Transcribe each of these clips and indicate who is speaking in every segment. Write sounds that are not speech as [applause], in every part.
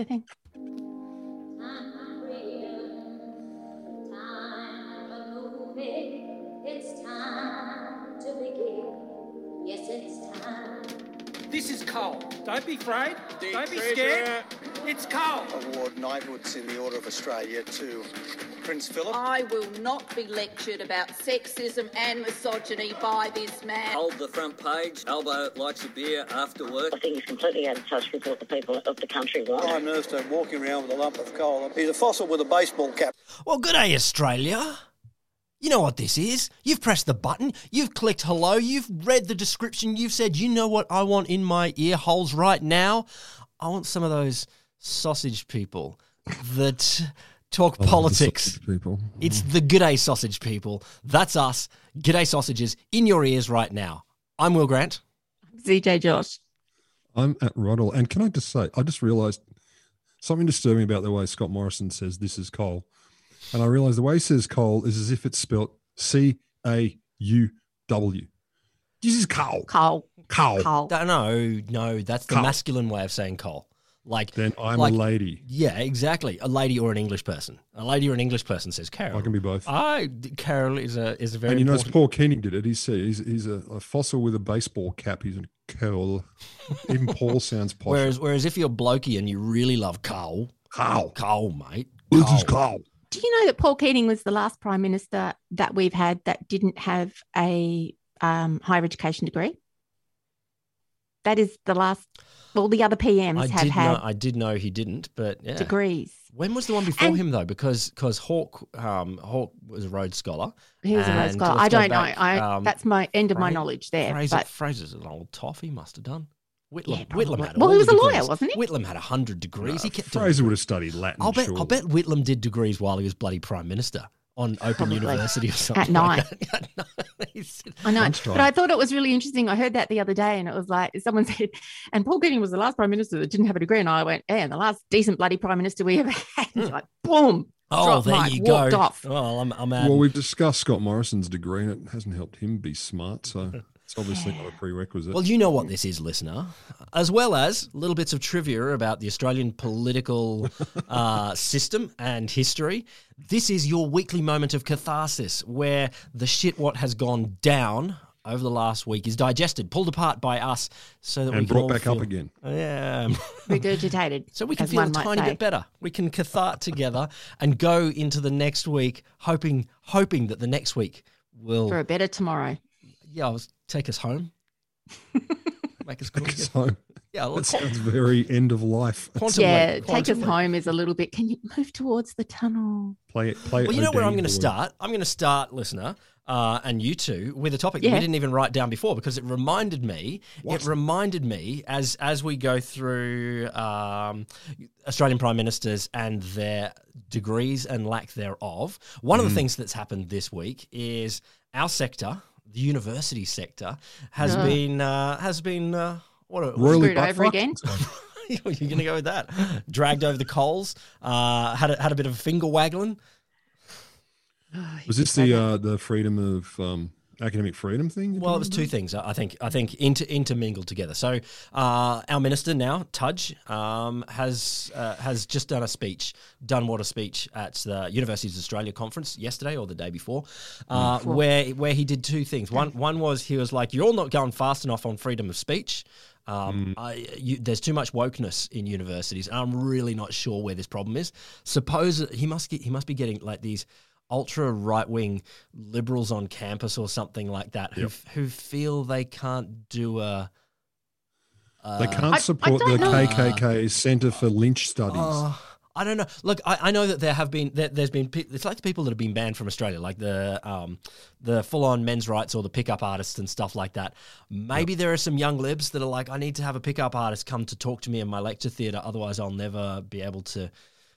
Speaker 1: the thing.
Speaker 2: It's time to begin. Yes, it's time.
Speaker 3: This is Cole. Don't be afraid.
Speaker 4: The
Speaker 3: Don't be
Speaker 4: treasure.
Speaker 3: scared. It's Cole.
Speaker 4: Award knighthoods in the Order of Australia to Prince Philip.
Speaker 5: I will not be lectured about sexism and misogyny by this man.
Speaker 6: Hold the front page. Albo likes a beer after work.
Speaker 7: I think he's completely out of touch with what the people of the country want.
Speaker 4: Prime Minister walking around with a lump of coal. He's a fossil with a baseball cap.
Speaker 8: Well, good day, Australia. You know what this is. You've pressed the button, you've clicked hello, you've read the description, you've said, you know what I want in my ear holes right now? I want some of those sausage people that [laughs] talk oh, politics.
Speaker 9: people.
Speaker 8: It's mm. the G'day Sausage people. That's us. G'day Sausages in your ears right now. I'm Will Grant.
Speaker 1: ZJ Josh.
Speaker 9: I'm at Roddle. And can I just say, I just realized something disturbing about the way Scott Morrison says this is coal. And I realized the way he says coal is as if it's spelt C A U W. This is coal.
Speaker 1: Carl.
Speaker 9: Coal.
Speaker 1: Carl.
Speaker 8: No, no, no, that's the
Speaker 9: Coal.
Speaker 8: masculine way of saying coal. Like,
Speaker 9: Then I'm
Speaker 8: like-
Speaker 9: a lady.
Speaker 8: yeah, exactly. A lady or an English person. A lady or an English person says Carol.
Speaker 9: I can be both.
Speaker 8: I Carol is a is a very
Speaker 9: and you know, it's
Speaker 8: important.
Speaker 9: Paul Keating did it. He said he's, he's a, a fossil with a baseball cap. He's a coal. Even Paul sounds posh.
Speaker 8: Whereas whereas if you're blokey and you really love coal,
Speaker 9: coal.
Speaker 8: coal, mate,
Speaker 9: This is
Speaker 8: coal.
Speaker 9: coal.
Speaker 1: Do you know that Paul Keating was the last prime minister that we've had that didn't have a um, higher education degree? That is the last. Well, the other PMs
Speaker 8: I
Speaker 1: have
Speaker 8: did
Speaker 1: had
Speaker 8: know I did know he didn't, but yeah.
Speaker 1: degrees.
Speaker 8: When was the one before
Speaker 1: And-
Speaker 8: him though? Because because Hawke um, Hawke was a Rhodes Scholar.
Speaker 1: He was a Rhodes Scholar. I don't
Speaker 8: back,
Speaker 1: know. I,
Speaker 8: um,
Speaker 1: that's my end of my knowledge there.
Speaker 8: Fraser,
Speaker 1: but
Speaker 8: Fraser's an old toffee, must have done. Whitlam,
Speaker 1: Yeah,
Speaker 8: Whitlam had
Speaker 1: Well, he was
Speaker 8: the
Speaker 1: a lawyer,
Speaker 8: degrees.
Speaker 1: wasn't he?
Speaker 8: Whitlam had hundred degrees. he kept doing
Speaker 9: Fraser would have studied Latin.
Speaker 8: I'll bet.
Speaker 9: surely.
Speaker 8: I'll bet Whitlam did degrees while he was bloody prime minister on Open
Speaker 1: Probably.
Speaker 8: University or something.
Speaker 1: At
Speaker 8: like
Speaker 1: night.
Speaker 8: that. [laughs] At night. He said-
Speaker 1: I know,
Speaker 9: Lunchtime.
Speaker 1: but I thought it was really interesting. I heard that the other day, and it was like someone [laughs] said, and Paul Keating was the last prime minister that didn't have a degree, and I went, "Yeah, and the last decent bloody prime minister we ever [laughs] had." It's like, boom,
Speaker 8: Oh,
Speaker 1: dropped
Speaker 8: there
Speaker 1: mic,
Speaker 8: you go.
Speaker 1: walked off.
Speaker 8: Well, I'm, I'm out.
Speaker 9: Well, we've discussed Scott Morrison's degree, and it hasn't helped him be smart. So it's obviously not a prerequisite.
Speaker 8: Well, you know what this is, listener, as well as little bits of trivia about the Australian political [laughs] uh, system and history. This is your weekly moment of catharsis where the shit what has gone down over the last week is digested, pulled apart by us, so that we
Speaker 9: and
Speaker 8: can
Speaker 9: brought
Speaker 8: all
Speaker 9: back up again.
Speaker 8: Yeah. [laughs]
Speaker 1: regurgitated.
Speaker 8: So we can feel a tiny
Speaker 1: say.
Speaker 8: bit better. We can cathart together and go into the next week, hoping hoping that the next week will
Speaker 1: for a better tomorrow.
Speaker 8: Yeah, I'll take us home. [laughs] Make us cool. again.
Speaker 9: So
Speaker 8: Yeah,
Speaker 9: that sounds very end of life.
Speaker 8: quantum
Speaker 1: yeah,
Speaker 8: leap,
Speaker 1: take us home is a little bit. Can you move towards the tunnel?
Speaker 9: Play it. Play it.
Speaker 8: Well, you know where I'm going to start? I'm going to start, listener, uh, and you two, with a topic that we didn't even write down before because it reminded me.
Speaker 9: What?
Speaker 8: It reminded me as as we go through um, Australian prime ministers and their degrees and lack thereof. One
Speaker 9: Mm.
Speaker 8: of the things that's happened this week is our sector, the university sector, has
Speaker 1: Ugh.
Speaker 8: been uh, has been uh, what a,
Speaker 9: Royally
Speaker 1: Screwed over again. [laughs]
Speaker 8: You're going to go with that? Dragged over the coals, uh, had a, had a bit of a finger waggling.
Speaker 9: Was this the uh, the freedom of um, academic freedom thing?
Speaker 8: Well, it was two things. I think. I think inter, intermingled together. So, uh, our minister now, Tudge, um, has uh, has just done a speech, done what a speech at the Universities of Australia conference yesterday or the day before, uh, where where he did two things. One one was he was like, "You're all not going fast enough on freedom of speech." Um, I, you, there's too much wokeness in universities, and I'm really not sure where this problem is. Suppose he must get, he must be getting like these ultra right wing liberals on campus or something like that who f who feel they can't do a.
Speaker 9: They
Speaker 8: uh,
Speaker 9: can't
Speaker 1: I
Speaker 9: support the
Speaker 1: don't know.
Speaker 9: KKK's Centre for Lynch Studies.
Speaker 8: Oh, I don't know. Look, I, I know that there have been there, there's been it's like the people that have been banned from Australia, like the um the full on men's rights or the pickup artists and stuff like that. Maybe there are some young libs that are like, I need to have a pickup artist come to talk to me in my lecture theatre, otherwise I'll never be able to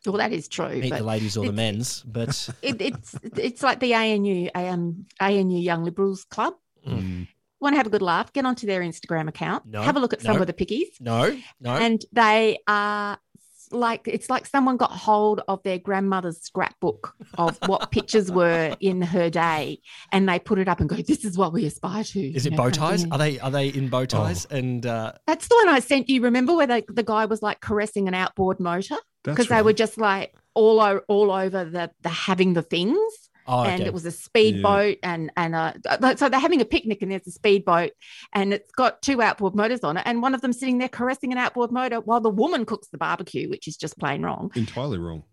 Speaker 1: Well, that is true.
Speaker 8: meet the ladies or the men's. But [laughs]
Speaker 1: It, it's it's like the ANU um, ANU Young Liberals Club.
Speaker 8: Mm.
Speaker 1: Want to have a good laugh? Get onto their Instagram account.
Speaker 8: No,
Speaker 1: have a look at some
Speaker 8: no.
Speaker 1: of the pickies,
Speaker 8: no, no,
Speaker 1: and they are like it's like someone got hold of their grandmother's scrapbook of what [laughs] pictures were in her day, and they put it up and go, "This is what we aspire to."
Speaker 8: Is
Speaker 1: you
Speaker 8: it
Speaker 1: know,
Speaker 8: bow ties? Are they are they in bow ties? And uh,
Speaker 1: That's the one I sent you. Remember where the, the guy was like caressing an outboard motor Because they were just like all o- all over the the having the things.
Speaker 8: oh,
Speaker 1: and
Speaker 8: okay.
Speaker 1: it was a speedboat and and uh like, so they're having a picnic and there's a speedboat and it's got two outboard motors on it and one of them sitting there caressing an outboard motor while the woman cooks the barbecue which is just plain wrong
Speaker 9: entirely wrong.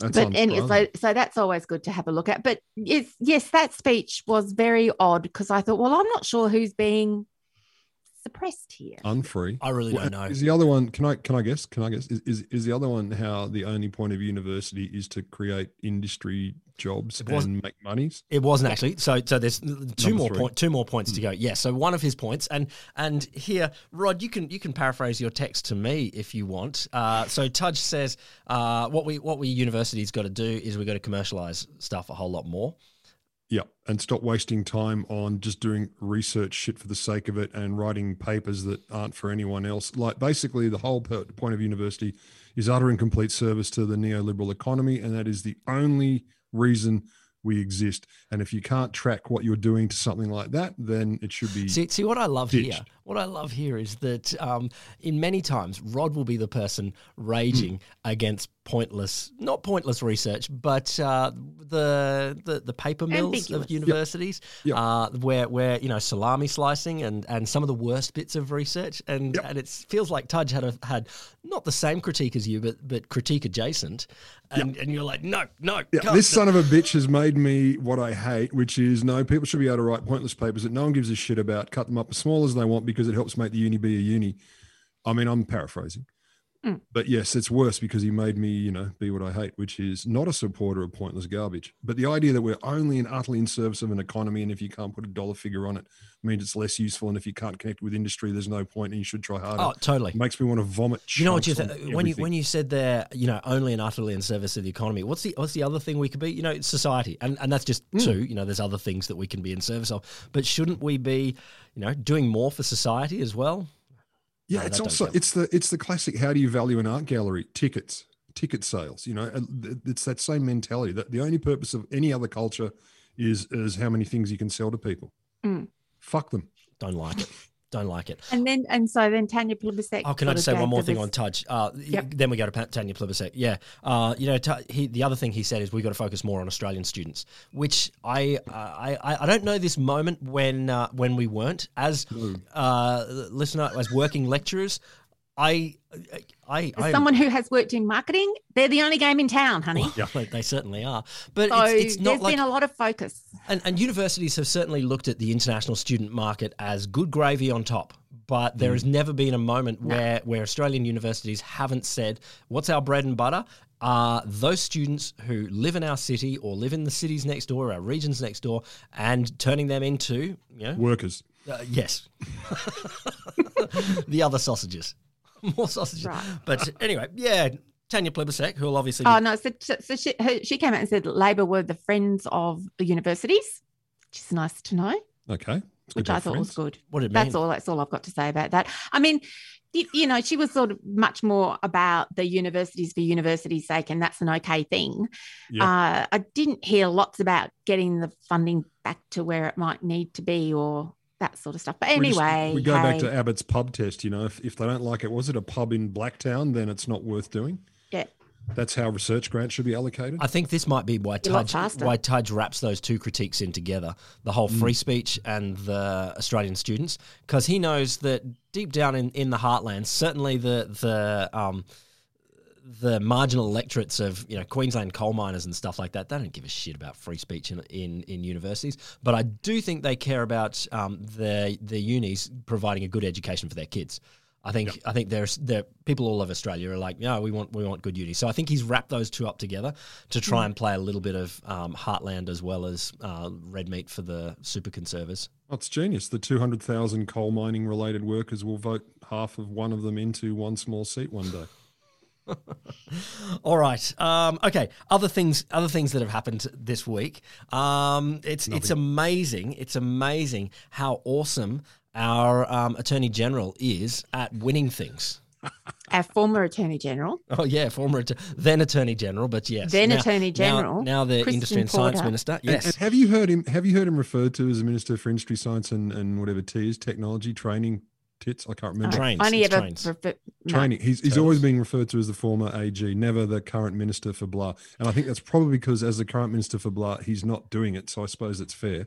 Speaker 9: That's
Speaker 1: but anyway so, so that's always good to have a look at but yes yes that speech was very odd because i thought well i'm not sure who's being suppressed here
Speaker 9: unfree.
Speaker 8: I really
Speaker 9: Well,
Speaker 8: don't know.
Speaker 9: Is the other one? Can I can I guess? Can I guess? Is, is is the other one how the only point of university is to create industry jobs
Speaker 8: It wasn't-
Speaker 9: and make monies?
Speaker 8: It wasn't actually. So so there's two
Speaker 9: Number
Speaker 8: more point two more points to go. Yeah. So one of his points, and and here, Rod, you can you can paraphrase your text to me if you want. Uh, so Tudge says, uh, what we what we universities got to do is we got to commercialize stuff a whole lot more.
Speaker 9: Yeah, and stop wasting time on just doing research shit for the sake of it and writing papers that aren't for anyone else. Like basically, the whole per- point of university is utter and complete service to the neoliberal economy, and that is the only reason we exist. And if you can't track what you're doing to something like that, then it should be.
Speaker 8: See, see what I love
Speaker 9: Ditched.
Speaker 8: here. What I love here is that um, in many times Rod will be the person raging
Speaker 9: Hmm.
Speaker 8: against pointless, not pointless research, but uh, the, the the paper mills
Speaker 1: Ambiguous.
Speaker 8: of universities,
Speaker 9: Yep.
Speaker 8: Uh, where where you know salami slicing and, and some of the worst bits of research, and
Speaker 9: Yep.
Speaker 8: and it feels like Tudge had a, had not the same critique as you, but but critique adjacent, and and you're like no no
Speaker 9: Yeah, this son of a bitch has made me what I hate, which is no, people should be able to write pointless papers that no one gives a shit about, cut them up as small as they want because it helps make the uni be a uni. I mean, I'm paraphrasing.
Speaker 1: Mm.
Speaker 9: But yes, it's worse because he made me, you know, be what I hate, which is not a supporter of pointless garbage. But the idea that we're only and utterly in service of an economy, and if you can't put a dollar figure on it, means it's less useful. And if you can't connect with industry, there's no point, and you should try harder.
Speaker 8: oh totally.
Speaker 9: It makes me want to vomit.
Speaker 8: You know what you th- when you when you said there, you know, only and utterly in service of the economy. What's the what's the other thing we could be? You know, society, and and that's just
Speaker 9: Hmm.
Speaker 8: two. You know, there's other things that we can be in service of, but shouldn't we be, you know, doing more for society as well?
Speaker 9: Yeah,
Speaker 8: No,
Speaker 9: it's also
Speaker 8: count.
Speaker 9: it's the it's the classic. How do you value an art gallery? Tickets, ticket sales. You know, it's that same mentality. That the only purpose of any other culture is is how many things you can sell to people.
Speaker 1: Mm.
Speaker 9: Fuck them.
Speaker 8: Don't like it. Don't like it.
Speaker 1: and then and so then tanya Plibersek
Speaker 8: Oh, can I just say one more thing
Speaker 1: res-
Speaker 8: on Tudge? Uh,
Speaker 1: Yep.
Speaker 8: Then we go to Tanya Plibersek. Yeah, uh, you know, Tu- he, the other thing he said is we've got to focus more on Australian students, which I uh, I, I I don't know this moment when uh, when we weren't as uh, listener as working lecturers. I I
Speaker 1: As
Speaker 8: I
Speaker 1: someone who has worked in marketing they're the only game in town honey
Speaker 8: yeah, they certainly are, but
Speaker 1: so
Speaker 8: it's, it's not
Speaker 1: there's
Speaker 8: like
Speaker 1: been a lot of focus
Speaker 8: and, and universities have certainly looked at the international student market as good gravy on top. But there has never been a moment where, where Australian universities haven't said, what's our bread and butter? Are those students who live in our city or live in the cities next door, our regions next door, and turning them into, you know,
Speaker 9: Workers.
Speaker 8: uh, yes, [laughs] the other sausages, [laughs] more sausages.
Speaker 1: Right.
Speaker 8: But anyway, yeah, Tanya Plibersek, who will obviously
Speaker 1: Oh no! So, so so she her, she came out and said Labor were the friends of the universities, which is nice to know,
Speaker 9: Okay. Good
Speaker 1: which I
Speaker 9: have
Speaker 1: thought was good.
Speaker 8: what did it
Speaker 1: That's
Speaker 8: mean?
Speaker 1: all. That's all I've got to say about that. I mean, you, you know, she was sort of much more about the universities for university's sake, and that's an okay thing.
Speaker 9: Yeah.
Speaker 1: Uh, I didn't hear lots about getting the funding back to where it might need to be, or that sort of stuff. But
Speaker 9: We just-
Speaker 1: anyway,
Speaker 9: we go back to Abbott's pub test. You know, if, if they don't like it, was it a pub in Blacktown? Then it's not worth doing.
Speaker 1: yeah.
Speaker 9: That's how research grants should be allocated.
Speaker 8: I think this might be why
Speaker 1: Be a lot
Speaker 8: Tudge, why Tudge wraps those two critiques in together the whole free speech and the Australian students, because he knows that deep down in, in the heartlands, certainly the, the, um, the marginal electorates of you know Queensland coal miners and stuff like that, they don't give a shit about free speech in in, in universities. But I do think they care about um, the the unis providing a good education for their kids. I think I think there's there people all over Australia are like, yeah, we want we want good uni. So I think he's wrapped those two up together to try and play a little bit of um, heartland as well as uh, red meat for the super conservers.
Speaker 9: That's genius. The 200,000 coal mining related workers will vote half of one of them into one small seat one day. [laughs]
Speaker 8: All right. Um, okay. Other things. Other things that have happened this week. Um, it's it's amazing. It's amazing how awesome our um, attorney general is at winning things. [laughs]
Speaker 1: our former Attorney General,
Speaker 8: Oh yeah, former then Attorney General, but yes,
Speaker 1: Then
Speaker 8: Now-
Speaker 1: Attorney General,
Speaker 8: Now, the
Speaker 1: Christian
Speaker 8: Industry and Science
Speaker 1: Porter.
Speaker 8: Minister.
Speaker 9: And-
Speaker 8: Yes,
Speaker 9: And, have you heard him? Have you heard him referred to as a minister for industry, science, and, and whatever T is technology training tits? I can't remember.
Speaker 8: Trains,
Speaker 1: only
Speaker 8: it's
Speaker 1: ever
Speaker 8: trains.
Speaker 1: refer- no.
Speaker 9: Training. He's, he's always being referred to as the former AG, never the current minister for blah. And I think that's probably because as the current minister for blah, he's not doing it. So I suppose it's fair.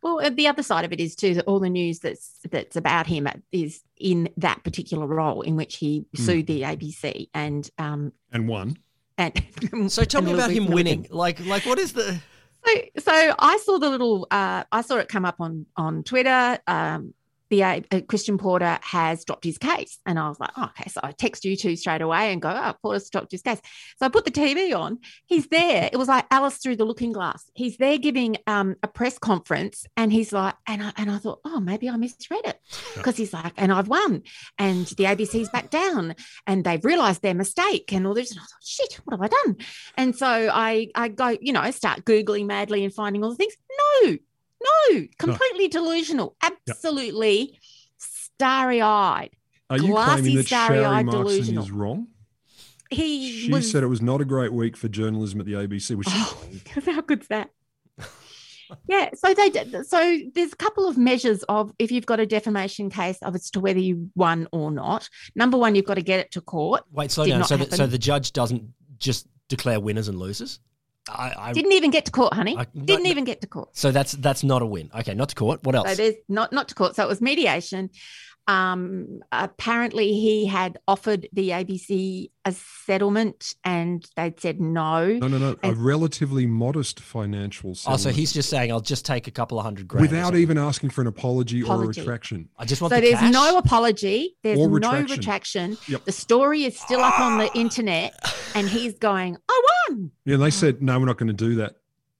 Speaker 1: Well, uh, the other side of it is too that all the news that's that's about him is in that particular role in which he
Speaker 8: Hmm.
Speaker 1: sued the ABC and um
Speaker 9: And one.
Speaker 1: and [laughs]
Speaker 8: So tell
Speaker 1: and
Speaker 8: me about him
Speaker 1: Milligan.
Speaker 8: winning. Like, like what is the?
Speaker 1: So, so I saw the little, uh, I saw it come up on on Twitter. Um, the uh, uh, Christian Porter has dropped his case, and I was like, oh, okay. So I text you two straight away and go, oh, Porter's dropped his case. So I put the TV on. He's there. It was like Alice through the Looking Glass. He's there giving um, a press conference, and he's like, and I and I thought, oh, maybe I misread it because he's like, and I've won, and the ABC's back down, and they've realised their mistake, and all this. And I thought, shit, what have I done? And so I I go, you know, start googling madly and finding all the things. No, no, completely delusional, absolutely starry-eyed.
Speaker 9: Are you
Speaker 1: Glassy,
Speaker 9: claiming that Sharri
Speaker 1: starry-eyed,
Speaker 9: Markson
Speaker 1: delusional.
Speaker 9: is wrong?
Speaker 1: He
Speaker 9: She
Speaker 1: was.
Speaker 9: said it was not a great week for journalism at the ABC. Was she?
Speaker 1: Oh, [laughs] how good's that? yeah, so they did. So there's a couple of measures of if you've got a defamation case of as to whether you won or not. Number one, you've got to get it to court.
Speaker 8: Wait, slow
Speaker 1: Did
Speaker 8: down. So, that, so the judge doesn't just declare winners and losers. I, I
Speaker 1: Didn't even get to court, honey.
Speaker 8: I- no,
Speaker 1: Didn't even get to court.
Speaker 8: so that's that's not a win. Okay, not to court. What else?
Speaker 1: So there's not not to court. So it was mediation. Um, apparently, he had offered the ABC a settlement, and they'd said no.
Speaker 9: No, no, no. A relatively modest financial
Speaker 8: oh, so he's just saying, "I'll just take a couple of hundred grand."
Speaker 9: without even asking for an apology, or a retraction.
Speaker 8: I just want
Speaker 1: So
Speaker 8: the
Speaker 1: there's
Speaker 8: cash.
Speaker 1: no apology. There's
Speaker 9: Or
Speaker 1: no
Speaker 9: retraction.
Speaker 1: retraction.
Speaker 9: Yep.
Speaker 1: The story is still up on the internet, and he's going, "I won."
Speaker 9: Yeah, they said no, we're not going to do that.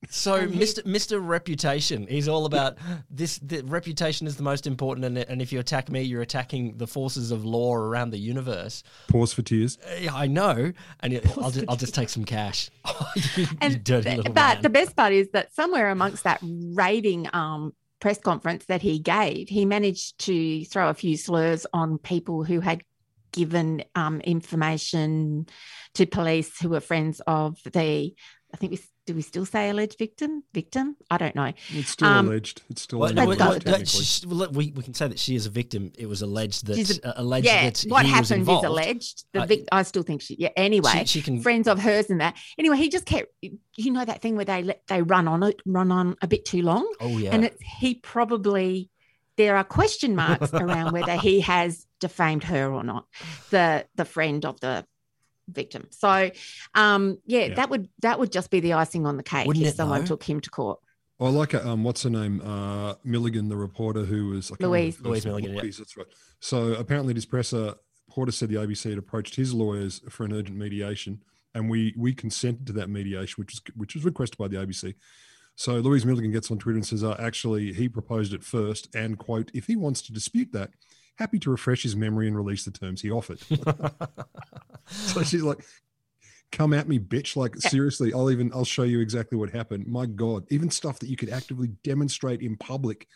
Speaker 8: So,
Speaker 1: And he-
Speaker 8: Mr. Mr. Reputation, he's all about this. The reputation is the most important, and, and if you attack me, you're attacking the forces of law around the universe.
Speaker 9: Pause for tears.
Speaker 8: Uh, I know, and it- I'll just, I'll just take some cash. you, [laughs] you
Speaker 1: And
Speaker 8: dirty little
Speaker 1: but
Speaker 8: man.
Speaker 1: the best part is that somewhere amongst that raving um, press conference that he gave, he managed to throw a few slurs on people who had given um, information to police who were friends of the. I think we do we still say alleged victim? Victim? I don't know.
Speaker 9: It's still
Speaker 1: Um,
Speaker 9: alleged. It's still
Speaker 8: Well,
Speaker 9: alleged.
Speaker 8: no, well,
Speaker 1: go.
Speaker 8: that-
Speaker 9: technically.
Speaker 8: sh- well, we, we can say that she is a victim. It was alleged that
Speaker 1: She's
Speaker 8: uh, alleged
Speaker 1: yeah,
Speaker 8: that
Speaker 1: what
Speaker 8: he was
Speaker 1: happened is alleged. The
Speaker 8: Uh,
Speaker 1: vic- I still think she. Yeah. Anyway,
Speaker 8: She, she can.
Speaker 1: friends of hers and that. Anyway, he just kept. You know that thing where they let they run on it, run on a bit too long.
Speaker 8: oh yeah.
Speaker 1: and it's he probably there are question marks around whether he has defamed her or not the the friend of the victim so um yeah,
Speaker 9: Yeah.
Speaker 1: that would that would just be the icing on the cake
Speaker 8: Wouldn't
Speaker 1: if someone
Speaker 8: though?
Speaker 1: took him to court
Speaker 9: I like it. Um, what's her name? Uh, Milligan, the reporter who was I can't remember
Speaker 1: Louise.
Speaker 9: the first
Speaker 8: Louise. Milligan, yeah.
Speaker 9: That's right. So apparently, this presser Porter said the ABC had approached his lawyers for an urgent mediation, and we we consented to that mediation, which was which was requested by the ABC. So Louise Milligan gets on Twitter and says, uh, actually, he proposed it first, and quote, if he wants to dispute that, happy to refresh his memory and release the terms he offered. [laughs] so she's like, come at me, bitch. Like, seriously, I'll even, I'll show you exactly what happened. My God, even stuff that you could actively demonstrate in public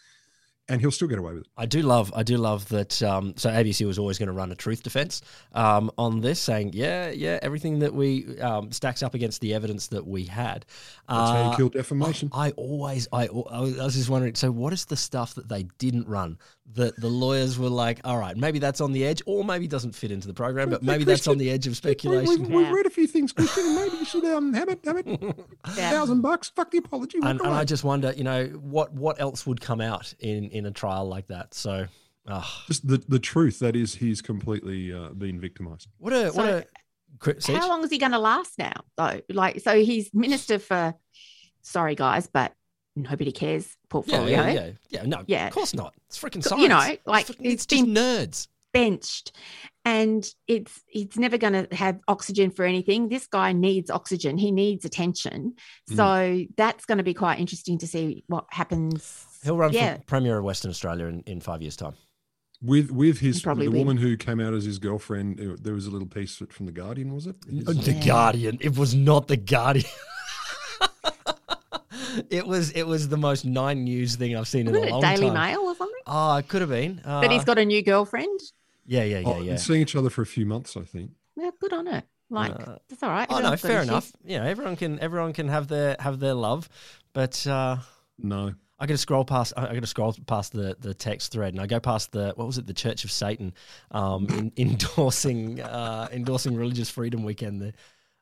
Speaker 9: and he'll still get away with it.
Speaker 8: I do love, I do love that. Um, so ABC was always going to run a truth defense um, on this, saying, "Yeah, yeah, everything that we um, stacks up against the evidence that we had."
Speaker 9: That's how
Speaker 8: Uh,
Speaker 9: you kill defamation.
Speaker 8: I always, I, I was just wondering. So, what is the stuff that they didn't run that the lawyers were like, "All right, maybe that's on the edge, or maybe doesn't fit into the program, but maybe that's on the edge of speculation.
Speaker 9: We,
Speaker 8: speculation."
Speaker 9: have read a few things, Christian, and maybe you should um, have it, have it. [laughs]
Speaker 1: Yeah.
Speaker 9: Thousand bucks, fuck the apology.
Speaker 8: and, and. I just wonder, you know, what what else would come out in in a trial like that? So, ah,
Speaker 9: just the, the truth that is he's completely uh, been victimized.
Speaker 8: what a what a. Cri-
Speaker 1: how long is he going to last now though like so he's minister for sorry guys but nobody cares
Speaker 8: Yeah,
Speaker 1: portfolio
Speaker 8: yeah, yeah, yeah. No,
Speaker 1: Yeah.
Speaker 8: of course not. It's freaking
Speaker 1: Co-
Speaker 8: science.
Speaker 1: you know, like,
Speaker 8: it's, freaking-
Speaker 1: it's
Speaker 8: it's just
Speaker 1: been-
Speaker 8: nerds.
Speaker 1: benched and it's it's never going to have oxygen for anything this guy needs oxygen he needs attention
Speaker 8: Mm.
Speaker 1: so that's going to be quite interesting to see what happens
Speaker 8: He'll run
Speaker 1: yeah
Speaker 8: for premier of Western Australia in, in five years' time.
Speaker 9: With with his
Speaker 1: Probably
Speaker 9: the
Speaker 1: win.
Speaker 9: woman who came out as his girlfriend, there was a little piece from the Guardian, was it? His-
Speaker 8: The
Speaker 1: Yeah.
Speaker 8: Guardian. It was not the Guardian. [laughs] it was it was the most nine news thing I've seen in
Speaker 1: wasn't
Speaker 8: a
Speaker 1: it
Speaker 8: long
Speaker 1: daily
Speaker 8: time.
Speaker 1: mail or something
Speaker 8: Oh, it could have been. Uh,
Speaker 1: that he's got a new girlfriend
Speaker 8: Yeah, yeah, yeah,
Speaker 9: Oh,
Speaker 8: yeah.
Speaker 9: and seeing each other for a few months, I think.
Speaker 1: Yeah, good on it. Like
Speaker 8: Uh,
Speaker 1: that's all right.
Speaker 8: Oh no, fair enough. You know, everyone can everyone can have their have their love, but uh,
Speaker 9: No.
Speaker 8: I got to scroll past. I got to scroll past the, the text thread, and I go past the what was it, the Church of Satan, um, in, [laughs] endorsing uh, endorsing religious freedom weekend. There,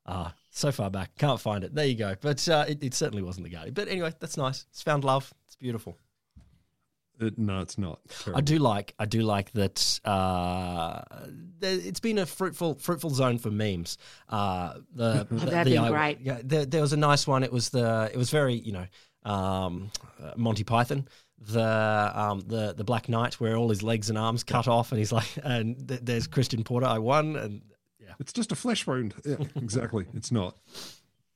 Speaker 8: ah, so far back, can't find it. There you go. But uh, it, it certainly wasn't the Guardian. But anyway, that's nice. It's found love. It's beautiful.
Speaker 9: It, no, it's not.
Speaker 8: I do like I do like that. Uh, there, it's been a fruitful fruitful zone for memes. Uh, the, [laughs] the,
Speaker 1: They've
Speaker 8: the
Speaker 1: been
Speaker 8: eye-
Speaker 1: great.
Speaker 8: Yeah, there, there was a nice one. It was the it was very you know um, uh, Monty Python. The um, the the Black Knight where all his legs and arms cut off, and he's like, and th- there's Christian Porter. I won, and
Speaker 9: It's just a flesh wound. Yeah, [laughs] exactly. It's not.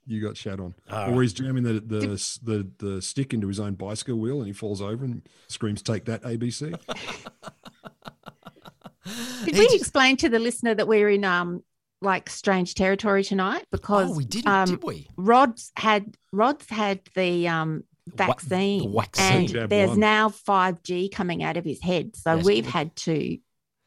Speaker 9: You got shat on.
Speaker 8: Ah.
Speaker 9: or he's jamming the the, the the stick into his own bicycle wheel and he falls over and screams, "Take that, ABC!" [laughs]
Speaker 1: Did
Speaker 8: He
Speaker 1: we
Speaker 8: just-
Speaker 1: explain to the listener that we're in um like strange territory tonight because
Speaker 8: oh, we didn't,
Speaker 1: um,
Speaker 8: did we?
Speaker 1: Rod's had Rod's had the um
Speaker 8: wa-
Speaker 1: vaccine,
Speaker 8: the vaccine.
Speaker 1: and there's
Speaker 9: one.
Speaker 1: now 5G coming out of his head, so
Speaker 8: Yes.
Speaker 1: we've had to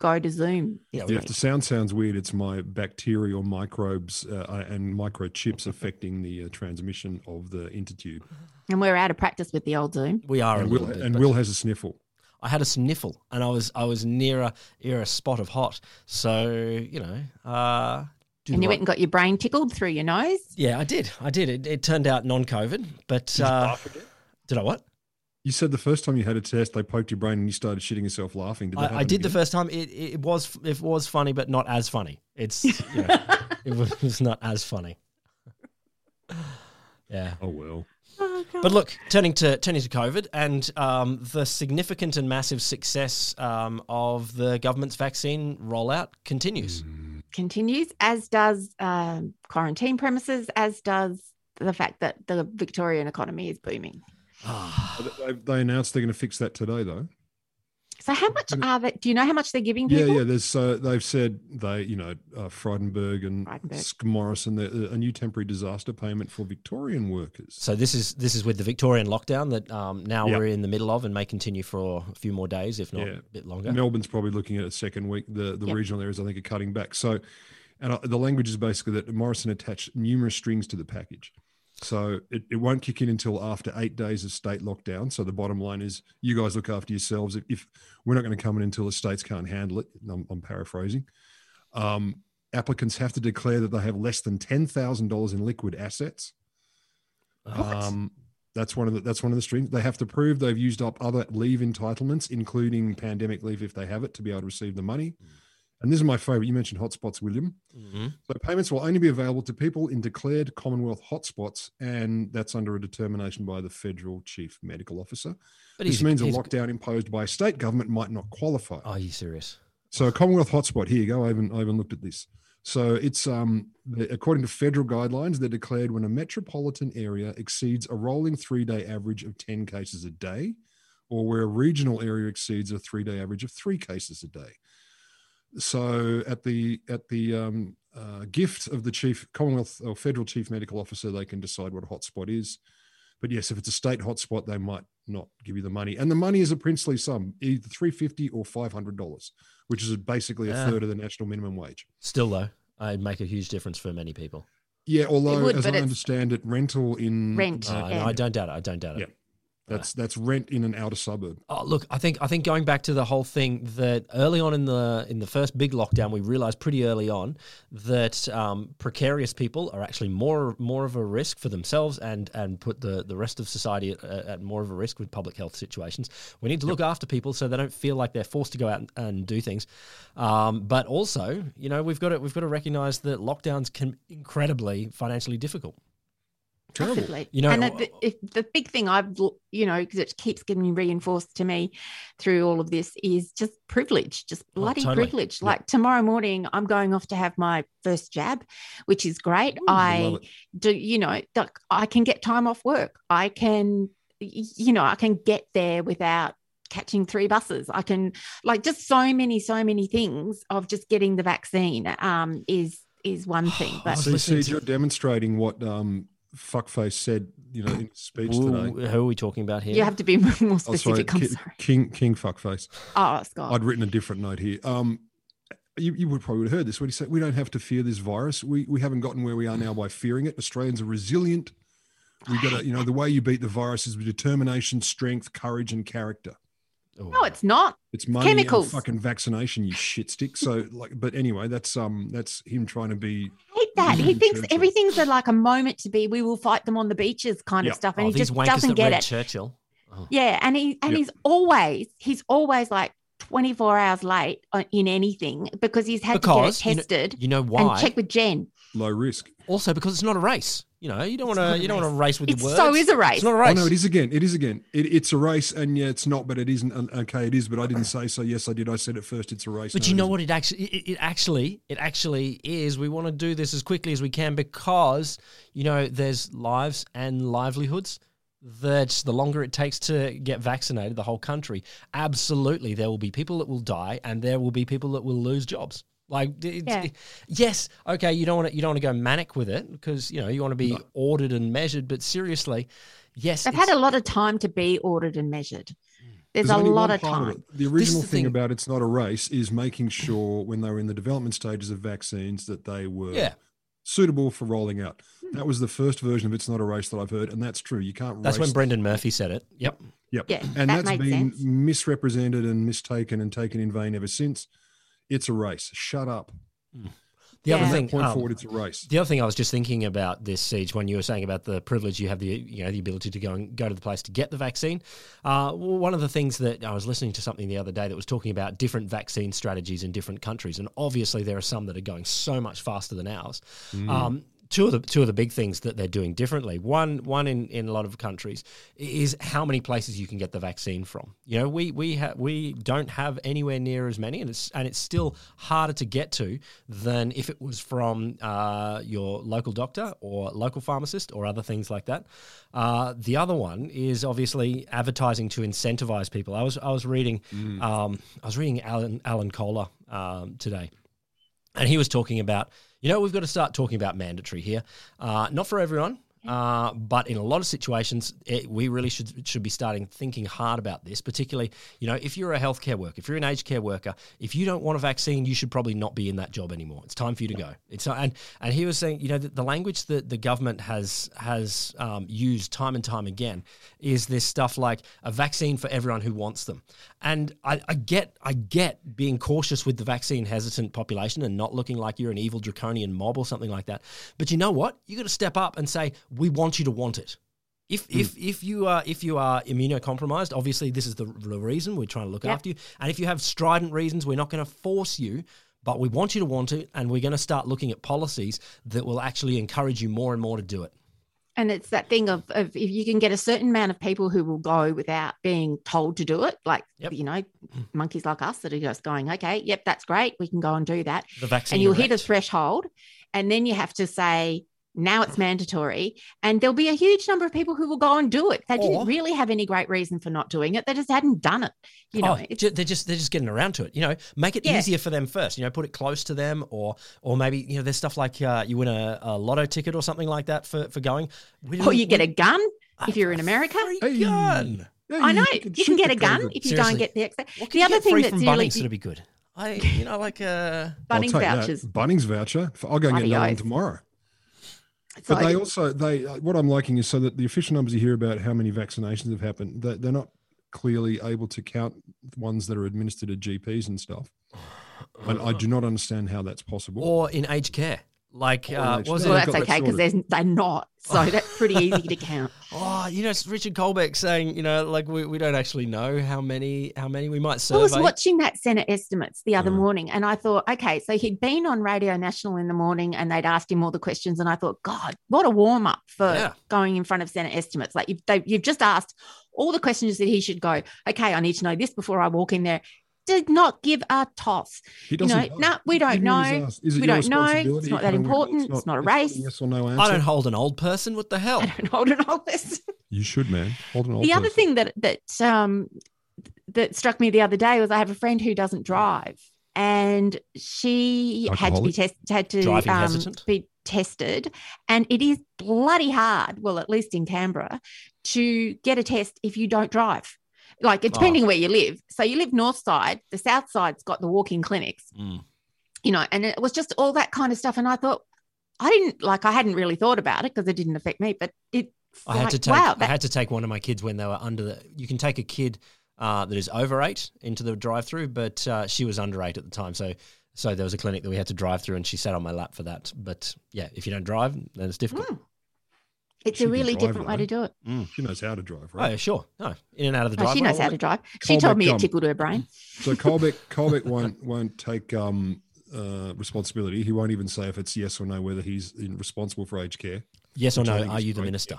Speaker 1: go to Zoom.
Speaker 8: Yeah,
Speaker 1: week.
Speaker 9: if the sound sounds weird, it's my bacterial microbes uh, and microchips affecting the uh, transmission of the intertube.
Speaker 1: and we're out of practice with the old Zoom.
Speaker 8: We are a
Speaker 9: And
Speaker 8: little
Speaker 9: Will,
Speaker 8: bit,
Speaker 9: and
Speaker 8: but-
Speaker 9: Will has a sniffle.
Speaker 8: I had a sniffle and I was I was near a near a spot of hot. So you know, uh,
Speaker 1: And you
Speaker 8: right-
Speaker 1: went and got your brain tickled through your nose.
Speaker 8: yeah, I did, I did. It, it turned out non-COVID, but uh, did I what?
Speaker 9: You said the first time you had a test, they poked your brain and you started shitting yourself laughing. Did that
Speaker 8: I, I
Speaker 9: happen
Speaker 8: did the first time. It, it was it was funny, but not as funny. It's you know, it was it was not as funny. Yeah.
Speaker 9: Oh well.
Speaker 8: But look, turning to turning to COVID and um, the significant and massive success um, of the government's vaccine rollout continues.
Speaker 1: Continues, as does um, quarantine premises, as does the fact that the Victorian economy is booming. [sighs]
Speaker 9: They, they announced they're going to fix that today, though.
Speaker 1: So, how much are they? Do you know how much they're giving
Speaker 9: Yeah,
Speaker 1: people?
Speaker 9: yeah. There's uh, they've said they, you know, uh, Frydenberg and
Speaker 1: Frydenberg.
Speaker 9: Sk- Morrison, the, a new temporary disaster payment for Victorian workers.
Speaker 8: So this is this is with the Victorian lockdown that um, now
Speaker 9: Yep.
Speaker 8: we're in the middle of and may continue for a few more days, if not
Speaker 9: Yeah.
Speaker 8: a bit longer.
Speaker 9: Melbourne's probably looking at a second week. The the
Speaker 1: Yep.
Speaker 9: regional areas, I think, are cutting back. So, and uh, the language is basically that Morrison attached numerous strings to the package. So it, it won't kick in until after eight days of state lockdown. So the bottom line is, you guys look after yourselves. If, if we're not going to come in until the states can't handle it, I'm, I'm paraphrasing. Um, applicants have to declare that they have less than ten thousand dollars in liquid assets. Um, that's one of the that's one of the strings. They have to prove they've used up other leave entitlements, including pandemic leave if they have it, to be able to receive the money. And this is my favorite. You mentioned hotspots, William.
Speaker 8: Mhm.
Speaker 9: So payments will only be available to people in declared Commonwealth hotspots, and that's under a determination by the federal chief medical officer.
Speaker 8: But
Speaker 9: this means a lockdown imposed by a state government might not qualify.
Speaker 8: Are you serious?
Speaker 9: So a Commonwealth hotspot. Here you go. I haven't, I haven't looked at this. So it's um, according to federal guidelines, they're declared when a metropolitan area exceeds a rolling three-day average of ten cases a day, or where a regional area exceeds a three-day average of three cases a day. So at the at the um, uh, gift of the chief Commonwealth or federal chief medical officer, they can decide what a hotspot is. But yes, if it's a state hotspot, they might not give you the money, and the money is a princely sum, either three fifty or five hundred dollars, which is basically a
Speaker 8: Yeah.
Speaker 9: third of the national minimum wage.
Speaker 8: Still though, it'd make a huge difference for many people.
Speaker 9: Yeah, although
Speaker 1: would,
Speaker 9: as I understand it, rental in
Speaker 1: Rent.
Speaker 8: Uh,
Speaker 1: Yeah.
Speaker 8: no, I don't doubt it. I don't doubt it.
Speaker 9: Yeah. That's that's rent in an outer suburb.
Speaker 8: Oh, look, I think I think going back to the whole thing that early on in the in the first big lockdown, we realized pretty early on that um, precarious people are actually more more of a risk for themselves and and put the the rest of society at, at more of a risk with public health situations. We need to look after people so they don't feel like they're forced to go out and, and do things. Um, but also, you know, we've got to we've got to recognize that lockdowns can incredibly financially difficult.
Speaker 1: Massively.
Speaker 8: You know-
Speaker 1: and the, if the big thing I've, you know, because it keeps getting reinforced to me through all of this is just privilege, just bloody
Speaker 8: Oh, totally.
Speaker 1: privilege.
Speaker 8: Yeah.
Speaker 1: Like tomorrow morning, I'm going off to have my first jab, which is great.
Speaker 9: I
Speaker 1: I do, you know, like, I can get time off work. I can, you know, I can get there without catching three buses. I can, like, just so many, so many things of just getting the vaccine um, is is one thing. [sighs] But
Speaker 8: so,
Speaker 9: See,
Speaker 8: listening
Speaker 9: see,
Speaker 8: to-
Speaker 9: you're demonstrating what um, fuckface said, you know, in his speech
Speaker 8: Ooh,
Speaker 9: today.
Speaker 8: who are we talking about here?
Speaker 1: you have to be [laughs] more
Speaker 9: Oh, sorry,
Speaker 1: specific. I'm
Speaker 9: Ki-
Speaker 1: sorry.
Speaker 9: King King fuckface.
Speaker 1: Oh, Scott.
Speaker 9: I'd written a different note here. Um, you, you would probably have heard this when he said, We don't have to fear this virus. We, we haven't gotten where we are now by fearing it. Australians are resilient. We got to, you know, the way you beat the virus is with determination, strength, courage, and character.
Speaker 1: No, it's not.
Speaker 9: It's money
Speaker 1: chemicals.
Speaker 9: and fucking vaccination, you shit stick. So, like, but anyway, that's um, that's him trying to be.
Speaker 1: That. He thinks everything's a, like a moment to be. We will fight them on the beaches, kind
Speaker 9: Yeah.
Speaker 1: of stuff, and
Speaker 8: Oh,
Speaker 1: he just doesn't get it.
Speaker 8: Churchill. Oh.
Speaker 1: Yeah, and he and
Speaker 9: Yep.
Speaker 1: he's always he's always like twenty four hours late in anything because he's had
Speaker 8: Because
Speaker 1: to get
Speaker 8: know-
Speaker 1: it tested
Speaker 8: You know
Speaker 1: and
Speaker 8: why?
Speaker 1: check with Jen.
Speaker 9: Low risk.
Speaker 8: Also, because it's not a race. You know, you don't want to. You don't want to
Speaker 1: race.
Speaker 8: race with
Speaker 1: It
Speaker 8: your words.
Speaker 1: so is a race.
Speaker 8: It's not a race.
Speaker 9: Oh no, it is again. It is again. It, it's a race, and yeah, it's not, but it isn't. Uh, okay, it is, but I didn't say so. Yes, I did. I said it first. It's a race.
Speaker 8: But
Speaker 9: No,
Speaker 8: you know
Speaker 9: isn't.
Speaker 8: what? It actually, it, it actually, it actually is. We want to do this as quickly as we can because you know there's lives and livelihoods. That the longer it takes to get vaccinated, the whole country, absolutely, there will be people that will die, and there will be people that will lose jobs. Like, it's-
Speaker 1: Yeah.
Speaker 8: yes, okay, you don't want to, you don't want to go manic with it because you know you want to be ordered and measured. But seriously, yes,
Speaker 1: They've had a lot of time to be ordered and measured. Mm. There's, a lot of time.
Speaker 9: it. The original
Speaker 8: the
Speaker 9: thing,
Speaker 8: thing-
Speaker 9: about it's not a race is making sure when they were in the development stages of vaccines that they were
Speaker 8: Yeah.
Speaker 9: suitable for rolling out. Hmm. That was the first version of it's not a race that I've heard, and that's true. You can't.
Speaker 8: that's
Speaker 9: race
Speaker 8: when Brendan Murphy said it. Yep.
Speaker 9: Yep.
Speaker 1: Yeah,
Speaker 9: and
Speaker 1: that
Speaker 9: that's
Speaker 1: made
Speaker 9: been
Speaker 1: sense.
Speaker 9: misrepresented and mistaken and taken in vain ever since. It's a race. Shut up.
Speaker 8: The
Speaker 1: Yeah.
Speaker 8: other thing,
Speaker 9: point
Speaker 8: um,
Speaker 9: forward, it's a race.
Speaker 8: The other thing I was just thinking about this siege when you were saying about the privilege you have the you know the ability to go and go to the place to get the vaccine. Uh, one of the things that I was listening to something the other day that was talking about different vaccine strategies in different countries, and obviously there are some that are going so much faster than ours. Um, two of the two of the big things that they're doing differently. One one in, in a lot of countries is how many places you can get the vaccine from. You know, we we ha- we don't have anywhere near as many, and it's and it's still harder to get to than if it was from uh, your local doctor or local pharmacist or other things like that. Uh, the other one is obviously advertising to incentivize people. I was I was reading um, I was reading Alan Alan Kohler um, today and he was talking about, you know, we've got to start talking about mandatory here. Uh, not for everyone, uh, but in a lot of situations, it, we really should should be starting thinking hard about this. Particularly, you know, if you're a healthcare worker, if you're an aged care worker, if you don't want a vaccine, you should probably not be in that job anymore. It's time for you to go. It's and and he was saying, you know, the, the language that the government has has um, used time and time again is this stuff like a vaccine for everyone who wants them. And I, I get I get being cautious with the vaccine hesitant population and not looking like you're an evil draconian mob or something like that. But you know what? You got to step up and say we want you to want it. If, hmm. if if you are if you are immunocompromised, obviously this is the, the reason we're trying to look
Speaker 1: Yep.
Speaker 8: after you. And if you have strident reasons, we're not going to force you, but we want you to want it, and we're going to start looking at policies that will actually encourage you more and more to do it.
Speaker 1: And it's that thing of, of if you can get a certain amount of people who will go without being told to do it, like,
Speaker 8: Yep.
Speaker 1: you know, hmm. monkeys like us that are just going, okay, yep, that's great. We can go and do that.
Speaker 8: The vaccine
Speaker 1: and you'll hit a threshold. And then you have to say, now it's mandatory. And there'll be a huge number of people who will go and do it. They
Speaker 8: Or-
Speaker 1: didn't really have any great reason for not doing it. They just hadn't done it. You know,
Speaker 8: oh, ju- they're just they're just getting around to it. You know, make it
Speaker 1: Yeah.
Speaker 8: easier for them first. You know, put it close to them, or or maybe you know, there's stuff like uh, you win a, a lotto ticket or something like that for for going. We
Speaker 1: or
Speaker 8: don't-
Speaker 1: you get a gun if you're in America.
Speaker 8: free
Speaker 9: Hey.
Speaker 8: gun.
Speaker 9: Yeah,
Speaker 1: I know you
Speaker 9: shoot
Speaker 1: can get a gun
Speaker 9: COVID.
Speaker 1: if you go and
Speaker 8: Seriously.
Speaker 1: get the extra.
Speaker 8: What
Speaker 1: The other thing
Speaker 8: free
Speaker 1: that's
Speaker 8: from
Speaker 1: really
Speaker 8: Bunnings that'd be good. I you know like uh
Speaker 9: I'll
Speaker 1: Bunnings
Speaker 9: take that.
Speaker 1: vouchers.
Speaker 9: Bunnings voucher. I'll go and get another one tomorrow.
Speaker 1: So
Speaker 9: But they also they uh, what I'm liking is so that the official numbers you hear about how many vaccinations have happened, that they're not clearly able to count ones that are administered at GPs and stuff. And I do not understand how that's possible.
Speaker 8: or in aged care. Like
Speaker 9: Or
Speaker 8: uh, was
Speaker 1: well,
Speaker 8: it?
Speaker 9: they've
Speaker 1: that's
Speaker 9: got that
Speaker 1: okay because
Speaker 9: sorted.
Speaker 1: they're not. So [laughs] that's pretty easy to count.
Speaker 8: Oh, you know, it's Richard Colbeck saying, you know, like we, we don't actually know how many how many we might
Speaker 1: serve.
Speaker 8: I
Speaker 1: was watching that Senate estimates the other
Speaker 9: Mm.
Speaker 1: morning and I thought, okay, so he'd been on Radio National in the morning and they'd asked him all the questions. And I thought, God, what a warm up for
Speaker 8: Yeah.
Speaker 1: going in front of Senate estimates. Like you've, they, you've just asked all the questions that he should go, okay, I need to know this before I walk in there. Did not give a toss.
Speaker 9: He
Speaker 1: You know,
Speaker 9: doesn't
Speaker 1: no, we don't
Speaker 9: Even
Speaker 1: know.
Speaker 9: Is it
Speaker 1: We don't know. It's not that
Speaker 9: Kind of weird.
Speaker 1: important. It's not a race.
Speaker 9: yes or no answer.
Speaker 8: I don't hold an old person. What the hell?
Speaker 1: I don't hold an office.
Speaker 9: You should, man. Hold an old
Speaker 1: the other thing that that um that struck me the other day was I have a friend who doesn't drive, and she had to be
Speaker 9: Alcoholic?
Speaker 1: tested, had to
Speaker 8: Driving
Speaker 1: um,
Speaker 8: hesitant?
Speaker 1: be tested, and it is bloody hard. Well, at least in Canberra, to get a test if you don't drive. Like
Speaker 8: Oh.
Speaker 1: depending where you live. So you live north side, the south side's got the walk-in clinics.
Speaker 8: Mm.
Speaker 1: you know, and it was just all that kind of stuff. And I thought, I didn't like, I hadn't really thought about it because it didn't affect me, but it.
Speaker 8: I had to take
Speaker 1: wow,
Speaker 8: I had to take one of my kids when they were under the. You can take a kid uh, that is over eight into the drive-through, but uh, she was under eight at the time, so so there was a clinic that we had to drive through, and she sat on my lap for that. But yeah, if you don't drive, then it's difficult.
Speaker 1: Mm. It's
Speaker 9: She
Speaker 1: a really
Speaker 9: drive,
Speaker 1: different way to do it.
Speaker 9: She knows how to drive,
Speaker 8: Oh
Speaker 9: right?
Speaker 8: yeah, sure. No, in and out of the
Speaker 1: Oh, she knows how to drive. She told me
Speaker 9: Colbeck,
Speaker 1: it
Speaker 9: um,
Speaker 1: tickled her brain.
Speaker 9: So Colbeck [laughs] Colbeck won't won't take um, uh, responsibility. He won't even say if it's yes or no whether he's in- responsible for aged care.
Speaker 8: Yes or no? Are
Speaker 9: is
Speaker 8: you the
Speaker 9: great.
Speaker 8: minister?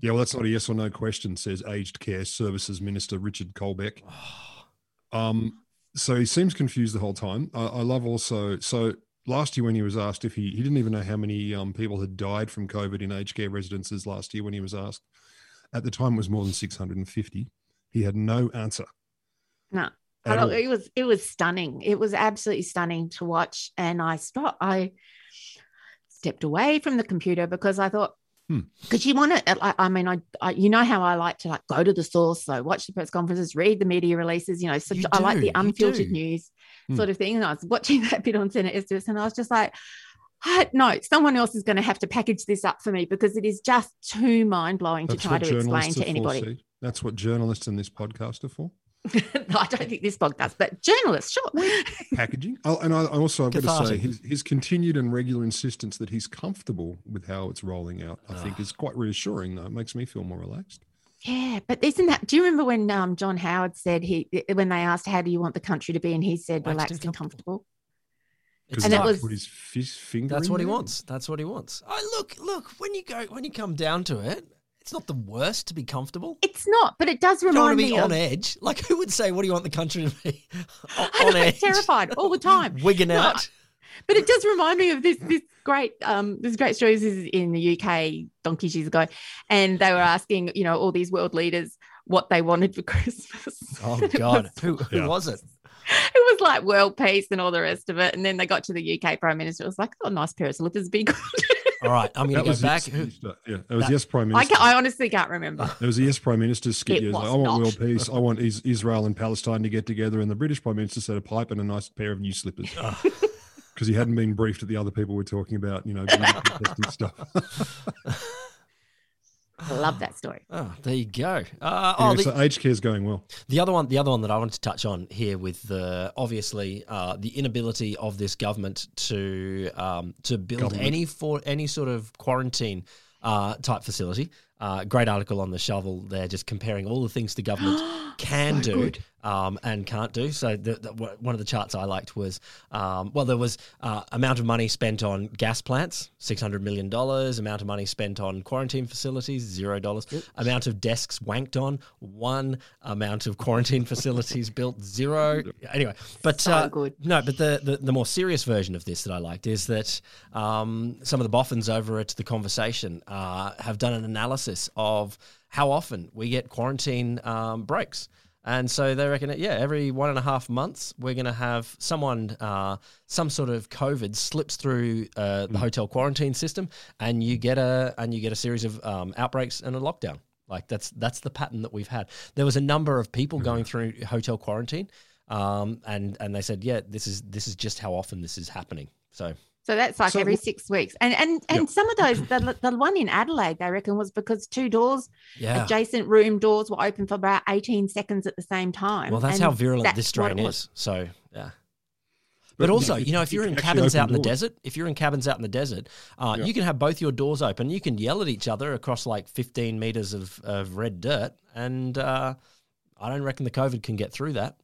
Speaker 9: Yeah, well, that's not a yes or no question. Says aged care services minister Richard Colbeck. [sighs] Um, so he seems confused the whole time. I, I love also. So last year when he was asked if he he didn't even know how many um, people had died from COVID in aged care residences last year when he was asked. At the time, it was more than six hundred and fifty. He had no answer.
Speaker 1: No. Don't- it was it was stunning. It was absolutely stunning to watch. And I stopped. I stepped away from the computer because I thought,
Speaker 9: Hmm.
Speaker 1: because you want to. I, I mean, I, I you know how I like to like go to the source, so watch the press conferences, read the media releases. You know, so
Speaker 8: You
Speaker 1: I like the unfiltered news
Speaker 9: Hmm.
Speaker 1: sort of thing. And I was watching [laughs] that bit on Senate Estes, and I was just like. "Ah, No, someone else is going to have to package this up for me because it is just too mind blowing to try to explain to anybody.
Speaker 9: That's what journalists in this podcast are for. [laughs]
Speaker 1: I don't think this podcast, but journalists, sure.
Speaker 9: packaging. Oh, and I, I also I've got to say his, his continued and regular insistence that he's comfortable with how it's rolling out. I think is quite reassuring. Though it makes me feel more relaxed.
Speaker 1: Yeah, but isn't that? Do you remember when um, John Howard said he when they asked how do you want the country to be, and he said
Speaker 8: Relaxed
Speaker 1: relaxed
Speaker 8: and
Speaker 1: and comfortable.
Speaker 8: It's
Speaker 1: And it
Speaker 8: tough.
Speaker 1: was-
Speaker 9: put his fist finger.
Speaker 8: That's
Speaker 9: in
Speaker 8: what he wants. That's what he wants. I look, look. When you go, when you come down to it, it's not the worst to be comfortable.
Speaker 1: It's not, but it does
Speaker 8: You don't want
Speaker 1: remind
Speaker 8: to be
Speaker 1: me
Speaker 8: on
Speaker 1: of.
Speaker 8: edge. Like who would say, "What do you want the country to be?" on, [laughs]
Speaker 1: I
Speaker 8: on
Speaker 1: know,
Speaker 8: edge,
Speaker 1: terrified all the time. [laughs]
Speaker 8: wigging
Speaker 1: No,
Speaker 8: out.
Speaker 1: But it does remind me of this this great um this great story. This is in the UK donkeys years ago, and they were asking you know all these world leaders what they wanted for [laughs] Christmas.
Speaker 8: Oh
Speaker 1: it
Speaker 8: God,
Speaker 1: was-
Speaker 8: who who
Speaker 9: Yeah.
Speaker 8: was it?
Speaker 1: it was like world peace and all the rest of it. And then they got to the UK Prime Minister. It was like, oh, nice pair of slippers, be good.
Speaker 8: All right, I'm going to go
Speaker 9: was
Speaker 8: back.
Speaker 9: Yes, yeah, it was
Speaker 8: That-
Speaker 9: yes, Prime
Speaker 1: I,
Speaker 9: Minister.
Speaker 1: ca- I honestly can't remember.
Speaker 9: It was a yes Prime Minister skit.
Speaker 1: It
Speaker 9: Yes,
Speaker 1: was
Speaker 9: I want world peace. I want is- Israel and Palestine to get together, and the British Prime Minister said a pipe and a nice pair of new slippers because [laughs] he hadn't been briefed that the other people were talking about, you know, beauty [laughs] contest and stuff. [laughs]
Speaker 1: I love that story. [sighs]
Speaker 8: Oh, there you go. Uh, oh,
Speaker 9: Anyway,
Speaker 8: the,
Speaker 9: so aged care is going well.
Speaker 8: The other one, the other one that I wanted to touch on here with the obviously uh, the inability of this government to um, to build
Speaker 9: Government.
Speaker 8: any for any sort of quarantine uh, type facility. Uh, great article on the shovel there, just comparing all the things the government [gasps] can
Speaker 1: So
Speaker 8: do
Speaker 1: good.
Speaker 8: Um, and can't do. So the, the, one of the charts I liked was um, well, there was uh, amount of money spent on gas plants, six hundred million dollars. Amount of money spent on quarantine facilities, zero dollars. Amount of desks wanked on, one. Amount of quarantine facilities built, [laughs] zero. [laughs] Anyway, but
Speaker 1: So
Speaker 8: uh,
Speaker 1: good.
Speaker 8: no, but the, the the more serious version of this that I liked is that um, some of the boffins over at the conversation uh, have done an analysis of how often we get quarantine um, breaks. And so they reckon that, yeah, every one and a half months, we're going to have someone, uh, some sort of COVID slips through uh, the hotel quarantine system, and you get a and you get a series of um, outbreaks and a lockdown. Like that's that's the pattern that we've had. There was a number of people going through hotel quarantine, um, and and they said, yeah, this is this is just how often this is happening. So
Speaker 1: So that's like
Speaker 9: So
Speaker 1: every six weeks. And and and
Speaker 9: Yeah.
Speaker 1: some of those, the, the one in Adelaide, they reckon was because two doors,
Speaker 8: yeah,
Speaker 1: adjacent room doors were open for about 18 seconds at the same time.
Speaker 8: well, that's
Speaker 1: And
Speaker 8: how virulent
Speaker 1: that's
Speaker 8: this strain
Speaker 1: was.
Speaker 8: is. So yeah.
Speaker 9: But,
Speaker 8: But also,
Speaker 9: you
Speaker 8: you know, if
Speaker 9: you
Speaker 8: you're in cabins out in the
Speaker 9: doors.
Speaker 8: desert, if you're in cabins out in the desert, uh,
Speaker 9: Yeah.
Speaker 8: you can have both your doors open. You can yell at each other across like 15 meters of, of red dirt, and uh, I don't reckon the COVID can get through that.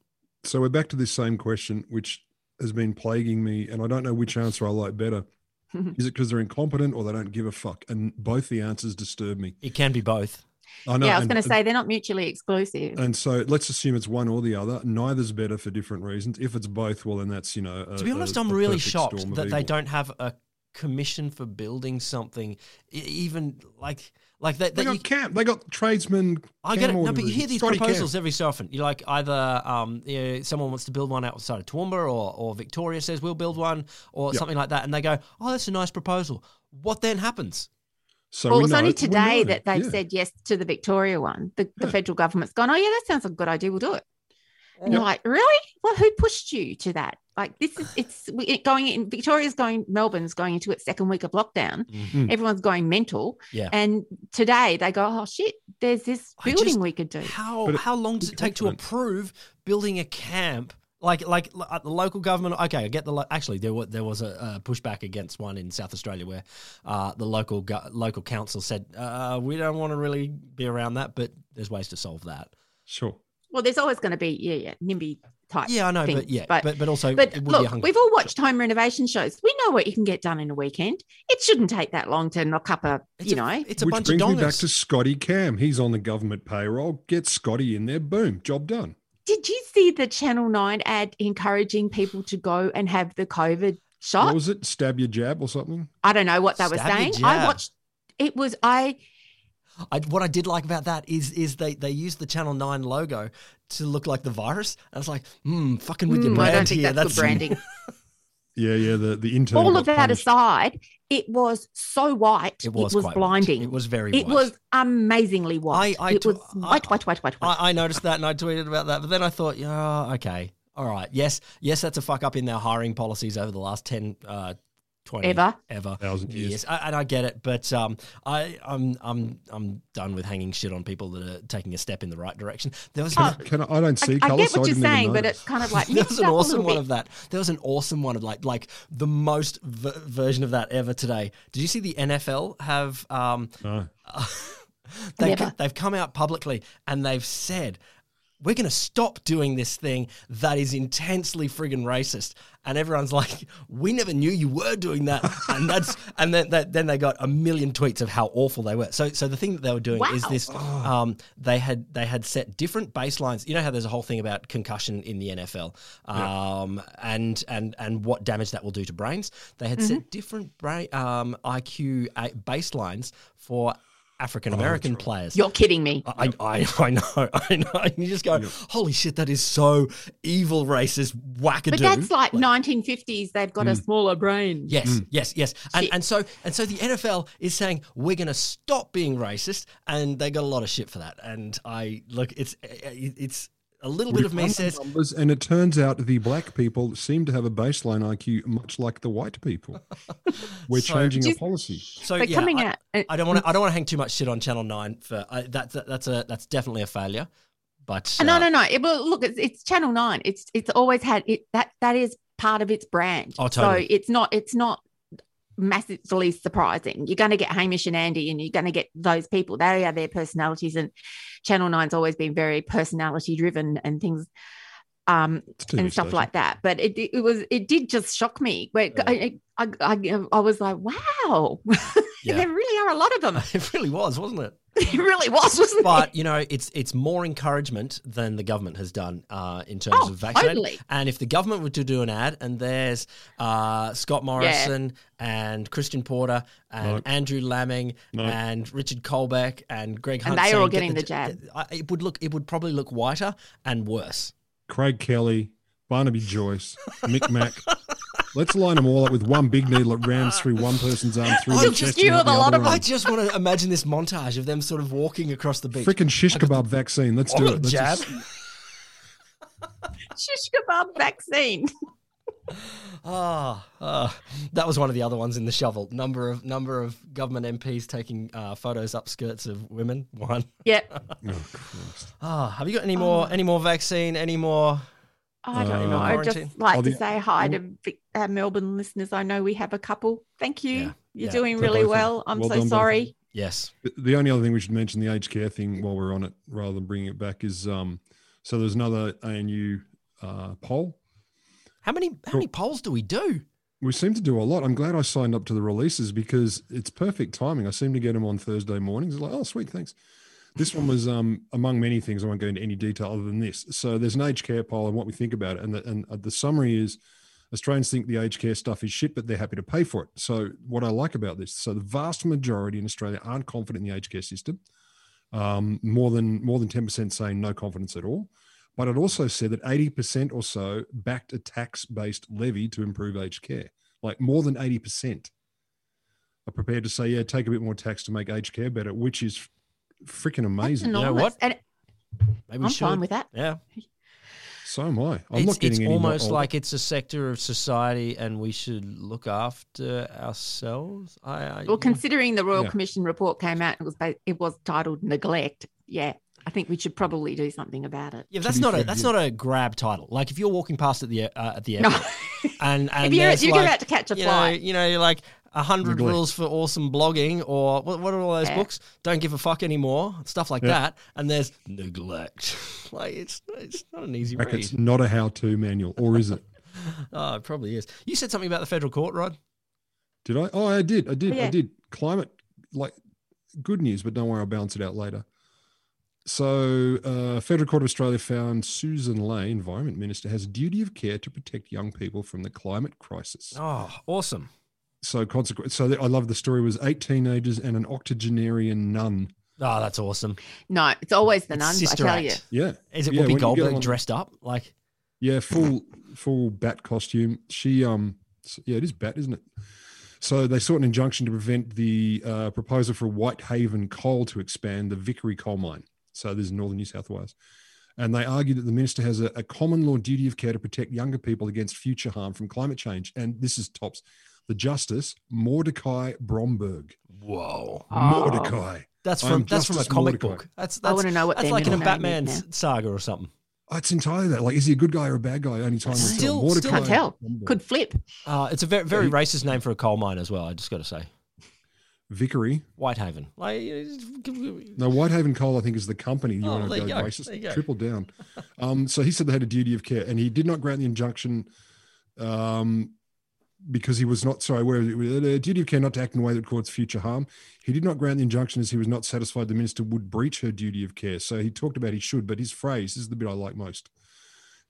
Speaker 9: So we're back to this same question, which has been plaguing me, and I don't know which answer I like better. [laughs] Is it because they're incompetent or they don't give a fuck? And both the answers disturb me.
Speaker 8: It can be both.
Speaker 9: I know.
Speaker 1: yeah, I was going to say they're not mutually exclusive.
Speaker 9: And so let's assume it's one or the other. Neither's better for different reasons. If it's both, well, then that's you know. A,
Speaker 8: To be honest,
Speaker 9: a-
Speaker 8: I'm
Speaker 9: a
Speaker 8: really shocked
Speaker 9: storm of
Speaker 8: that they don't have a commission for building something, even like like that.
Speaker 9: They
Speaker 8: that
Speaker 9: got
Speaker 8: you,
Speaker 9: camp. They got tradesmen.
Speaker 8: I get it. No, but you hear these
Speaker 9: Scotty Camp.
Speaker 8: proposals every so often. You're like either um, you know, someone wants to build one outside of Toowoomba, or, or Victoria says we'll build one, or
Speaker 9: Yeah.
Speaker 8: something like that, and they go, "Oh, that's a nice proposal." What then happens?
Speaker 9: So
Speaker 1: well,
Speaker 9: we
Speaker 1: it's
Speaker 9: know-
Speaker 1: only today that they've
Speaker 9: yeah.
Speaker 1: said yes to the Victoria one. The, the
Speaker 9: Yeah.
Speaker 1: federal government's gone, oh, yeah, that sounds like a good idea. We'll do it. And you're like, really? Well, who pushed you to that? Like this is [sighs] it's it going in Victoria's going Melbourne's going into its second week of lockdown.
Speaker 8: Mhm.
Speaker 1: Everyone's going mental.
Speaker 8: Yeah.
Speaker 1: And today they go, oh shit, there's this building
Speaker 8: just-
Speaker 1: we could do.
Speaker 8: How
Speaker 9: But it-
Speaker 8: how long does it take to approve building a camp? Like like l- at the local government. Okay, I get the lo- actually there was there was a, a pushback against one in South Australia where uh, the local go- local council said uh, we don't want to really be around that, but there's ways to solve that.
Speaker 9: Sure.
Speaker 1: Well, there's always going to be yeah, yeah, NIMBY type.
Speaker 8: Yeah, I know, but yeah,
Speaker 1: but
Speaker 8: but but also
Speaker 1: But
Speaker 8: it would be a
Speaker 1: look, we've all watched home renovation shows. We know what you can get done in a weekend. It shouldn't take that long to knock up a,
Speaker 8: it's
Speaker 1: you
Speaker 8: a,
Speaker 1: know.
Speaker 8: it's a
Speaker 9: Which
Speaker 8: bunch of
Speaker 9: brings me back to Scotty Cam. He's on the government payroll. Get Scotty in there. Boom. Job done.
Speaker 1: Did you see the Channel 9 ad encouraging people to go and have the COVID shot?
Speaker 9: What was it? Stab your jab or something?
Speaker 1: I don't know what they were
Speaker 8: Stab your
Speaker 1: saying.
Speaker 8: jab.
Speaker 1: I watched it was I
Speaker 8: I, what I did like about that is is they they used the Channel Nine logo to look like the virus. I was like, hmm, fucking with your
Speaker 1: Mm,
Speaker 8: brand
Speaker 1: I don't think
Speaker 8: here.
Speaker 1: that's, good branding. [laughs]
Speaker 9: Yeah, yeah. The the intern.
Speaker 1: All of that
Speaker 9: punished.
Speaker 1: aside, it was so white.
Speaker 8: It was,
Speaker 1: it was blinding.
Speaker 8: White. It was very.
Speaker 1: It
Speaker 8: white.
Speaker 1: was amazingly white.
Speaker 8: I
Speaker 1: it
Speaker 8: t-
Speaker 1: was
Speaker 8: I-
Speaker 1: white, white, white, white, white.
Speaker 8: I, I noticed that and I tweeted about that, but then I thought, yeah, okay, all right, yes, yes, that's a fuck up in their hiring policies over the last 10, uh, 20
Speaker 1: Ever.
Speaker 8: ever
Speaker 9: Thousand years.
Speaker 8: years, I, and I get it, but um, I, I'm, I'm, I'm done with hanging shit on people that are taking a step in the right direction. There was,
Speaker 1: Oh,
Speaker 9: Can I, I don't see
Speaker 1: I, I
Speaker 9: colour,
Speaker 1: get
Speaker 9: so
Speaker 1: what you're
Speaker 9: didn't even
Speaker 1: saying, but it's kind of like [laughs]
Speaker 8: there
Speaker 1: mixed
Speaker 8: was an awesome one
Speaker 1: bit.
Speaker 8: of that. There was an awesome one of like like the most v- version of that ever today. Did you see the NFL have um
Speaker 9: No. [laughs]
Speaker 8: they
Speaker 1: Never.
Speaker 8: they've come out publicly and they've said we're going to stop doing this thing that is intensely friggin' racist. And everyone's like, we never knew you were doing that. And that's and then that, then they got a million tweets of how awful they were. So so the thing that they were doing is this um, they had they had set different baselines. You know how there's a whole thing about concussion in the NFL, um, and and and what damage that will do to brains. They had set different brain um, IQ baselines for African American oh, players.
Speaker 1: You're kidding me.
Speaker 8: I, I, I know, [laughs] I know. And you just go, holy shit, that is so evil, racist, wackadoo.
Speaker 1: But that's like 1950s. They've got a mm. smaller brain.
Speaker 8: Yes, mm. yes, yes. And, and so and so the NFL is saying we're going to stop being racist, and they got a lot of shit for that. And I look, it's it's a little bit of me says,
Speaker 9: numbers, and it turns out the black people seem to have a baseline IQ much like the white people. [laughs] We're
Speaker 8: So-
Speaker 9: changing
Speaker 1: Just-
Speaker 9: our policy.
Speaker 8: so yeah,
Speaker 1: coming
Speaker 8: I,
Speaker 1: out, uh,
Speaker 8: I don't want to I don't want to hang too much shit on Channel Nine for I, that's that's a that's definitely a failure. But
Speaker 1: no,
Speaker 8: uh,
Speaker 1: no, no. It, well, look, it's, it's Channel Nine. It's it's always had it. That that is part of its brand.
Speaker 8: Oh, totally.
Speaker 1: So it's not it's not massively surprising. You're going to get Hamish and Andy, and you're going to get those people. They are their personalities, and Channel Nine's always been very personality driven and things. Um,
Speaker 9: It's a TV
Speaker 1: and stuff like that. But it, it was it did just shock me. Where I, I, I, I was like, wow, [laughs]
Speaker 8: Yeah.
Speaker 1: there really are a lot of them. [laughs]
Speaker 8: it really was, wasn't it? [laughs]
Speaker 1: it really was, wasn't it?
Speaker 8: But you know, it's it's more encouragement than the government has done uh, in terms
Speaker 1: Oh,
Speaker 8: of vaccinating.
Speaker 1: totally.
Speaker 8: And if the government were to do an ad, and there's uh, Scott Morrison and Christian Porter and
Speaker 9: Nope.
Speaker 8: Andrew Laming
Speaker 9: Nope.
Speaker 8: and Richard Colbeck and Greg
Speaker 1: And they are all getting
Speaker 8: "Get
Speaker 1: the jab."
Speaker 8: It would look, it would probably look whiter and worse.
Speaker 9: Craig Kelly, Barnaby Joyce, Mick Mack. [laughs] Let's line them all up with one big needle that rams through one person's arm through
Speaker 8: I
Speaker 9: the
Speaker 8: just
Speaker 9: chest.
Speaker 1: you
Speaker 9: and
Speaker 1: a
Speaker 9: the
Speaker 1: lot
Speaker 9: other
Speaker 1: of.
Speaker 8: I just want to imagine this montage of them sort of walking across the beach.
Speaker 9: Freaking [laughs] shish kebab vaccine. Let's do
Speaker 8: Oh,
Speaker 9: it. Let's
Speaker 8: jab.
Speaker 9: just-
Speaker 1: shish kebab vaccine.
Speaker 8: Ah, ah, that was one of the other ones in the shovel. Number of number of government MPs taking uh, photos up skirts of women. One.
Speaker 1: Yeah.
Speaker 9: Oh, Christ.
Speaker 8: Have you got any more? Any more vaccine? Any more?
Speaker 1: I don't
Speaker 9: Uh,
Speaker 1: know. I'd just like to
Speaker 9: the-
Speaker 1: say hi to Vic- uh, Melbourne listeners. I know we have a couple. Thank you.
Speaker 8: Yeah,
Speaker 1: You're
Speaker 8: yeah.
Speaker 1: doing really well. I'm
Speaker 9: Well
Speaker 1: so
Speaker 9: done,
Speaker 1: sorry.
Speaker 9: them.
Speaker 8: Yes.
Speaker 9: The only other thing we should mention, the aged care thing, while we're on it, rather than bringing it back, is um. So there's another ANU uh, poll.
Speaker 8: How many? How many polls do we do?
Speaker 9: We seem to do a lot. I'm glad I signed up to the releases because it's perfect timing. I seem to get them on Thursday mornings. It's like, oh, sweet, thanks. This one was um, among many things. I won't go into any detail other than this. So there's an aged care poll and what we think about it, and the, and uh, the summary is Australians think the aged care stuff is shit, but they're happy to pay for it. So what I like about this, so the vast majority in Australia aren't confident in the aged care system. Um, more than more than ten percent saying no confidence at all. But it also said that 80% or so backed a tax based levy to improve aged care. Like more than 80% are prepared to say, yeah, take a bit more tax to make aged care better, which is freaking
Speaker 1: That's
Speaker 9: amazing.
Speaker 8: know what?
Speaker 1: And
Speaker 8: Maybe we
Speaker 1: I'm
Speaker 8: should.
Speaker 1: fine with that.
Speaker 8: Yeah.
Speaker 9: So am I. I'm
Speaker 8: it's,
Speaker 9: not getting
Speaker 8: it's
Speaker 9: any more
Speaker 8: almost like it's a sector of society, and we should look after ourselves. I, I
Speaker 1: Well, considering the Royal
Speaker 9: Yeah.
Speaker 1: Commission report came out, it was it was titled neglect. Yeah, I think we should probably do something about it.
Speaker 8: yeah, that's
Speaker 9: be
Speaker 8: not a that's
Speaker 9: yeah.
Speaker 8: not a grab title. Like if you're walking past at the uh, at the
Speaker 1: No,
Speaker 8: airport, and [laughs] and
Speaker 1: if you're,
Speaker 8: there's
Speaker 1: you're
Speaker 8: like,
Speaker 1: about to catch a
Speaker 8: you know,
Speaker 1: flight,
Speaker 8: you know, you're like a hundred
Speaker 9: Neglect.
Speaker 8: rules for awesome blogging, or what, what are all those books? Don't give a fuck anymore, stuff like
Speaker 9: Yeah.
Speaker 8: that. And there's neglect. [laughs] like it's it's not an easy
Speaker 9: Brackets,
Speaker 8: read.
Speaker 9: It's not a how-to manual, or is it? [laughs]
Speaker 8: Oh, it probably is. You said something about the federal court, Rod.
Speaker 9: Did I? Oh, I did. I did.
Speaker 1: Yeah.
Speaker 9: I did. Climate, like, good news, but don't worry, I'll balance it out later. So, uh, Federal Court of Australia found Susan Ley, Environment Minister, has a duty of care to protect young people from the climate crisis.
Speaker 8: Oh, awesome.
Speaker 9: So, consequent. So, I love the story. Was eight teenagers and an octogenarian nun.
Speaker 8: Oh, that's awesome.
Speaker 1: no, it's always the
Speaker 8: It's
Speaker 1: nuns. I
Speaker 8: Sister
Speaker 1: tell
Speaker 8: Act.
Speaker 1: you.
Speaker 9: Yeah,
Speaker 8: Is it
Speaker 9: Yeah,
Speaker 8: Whoopi
Speaker 9: when you get
Speaker 8: Goldberg
Speaker 9: on-
Speaker 8: dressed up? Like,
Speaker 9: Yeah, full full bat costume. She um yeah, it is bat, isn't it? So they sought an injunction to prevent the uh, proposal for Whitehaven Coal to expand the Vickery coal mine. So this is northern New South Wales. And they argue that the minister has a, a common law duty of care to protect younger people against future harm from climate change. And this is tops the Justice Mordecai Bromberg.
Speaker 8: whoa.
Speaker 1: Oh.
Speaker 9: Mordecai.
Speaker 8: That's from that's from a comic
Speaker 9: Mordecai.
Speaker 8: book. That's
Speaker 1: I wanna know what
Speaker 8: that's like in a
Speaker 1: middle name is
Speaker 8: Batman saga or something.
Speaker 9: Oh, it's entirely that. Like, is he a good guy or a bad guy? Only time will tell.
Speaker 8: Still-
Speaker 9: Mordecai
Speaker 1: Can't tell.
Speaker 9: Bromberg.
Speaker 1: Could flip.
Speaker 8: Uh, it's a very very
Speaker 9: he-
Speaker 8: racist name for a coal mine as well. I just got to say,
Speaker 9: Vickery.
Speaker 8: Whitehaven. Like,
Speaker 9: No, Whitehaven Coal, I think, is the company. You
Speaker 8: Oh,
Speaker 9: want to go
Speaker 8: you go.
Speaker 9: racist?
Speaker 8: Go.
Speaker 9: Triple down. Um, so he said they had a duty of care, and he did not grant the injunction um, because he was not sorry. Where a duty of care not to act in a way that would cause future harm. He did not grant the injunction as he was not satisfied the minister would breach her duty of care. So he talked about he should, but his phrase is the bit I like most.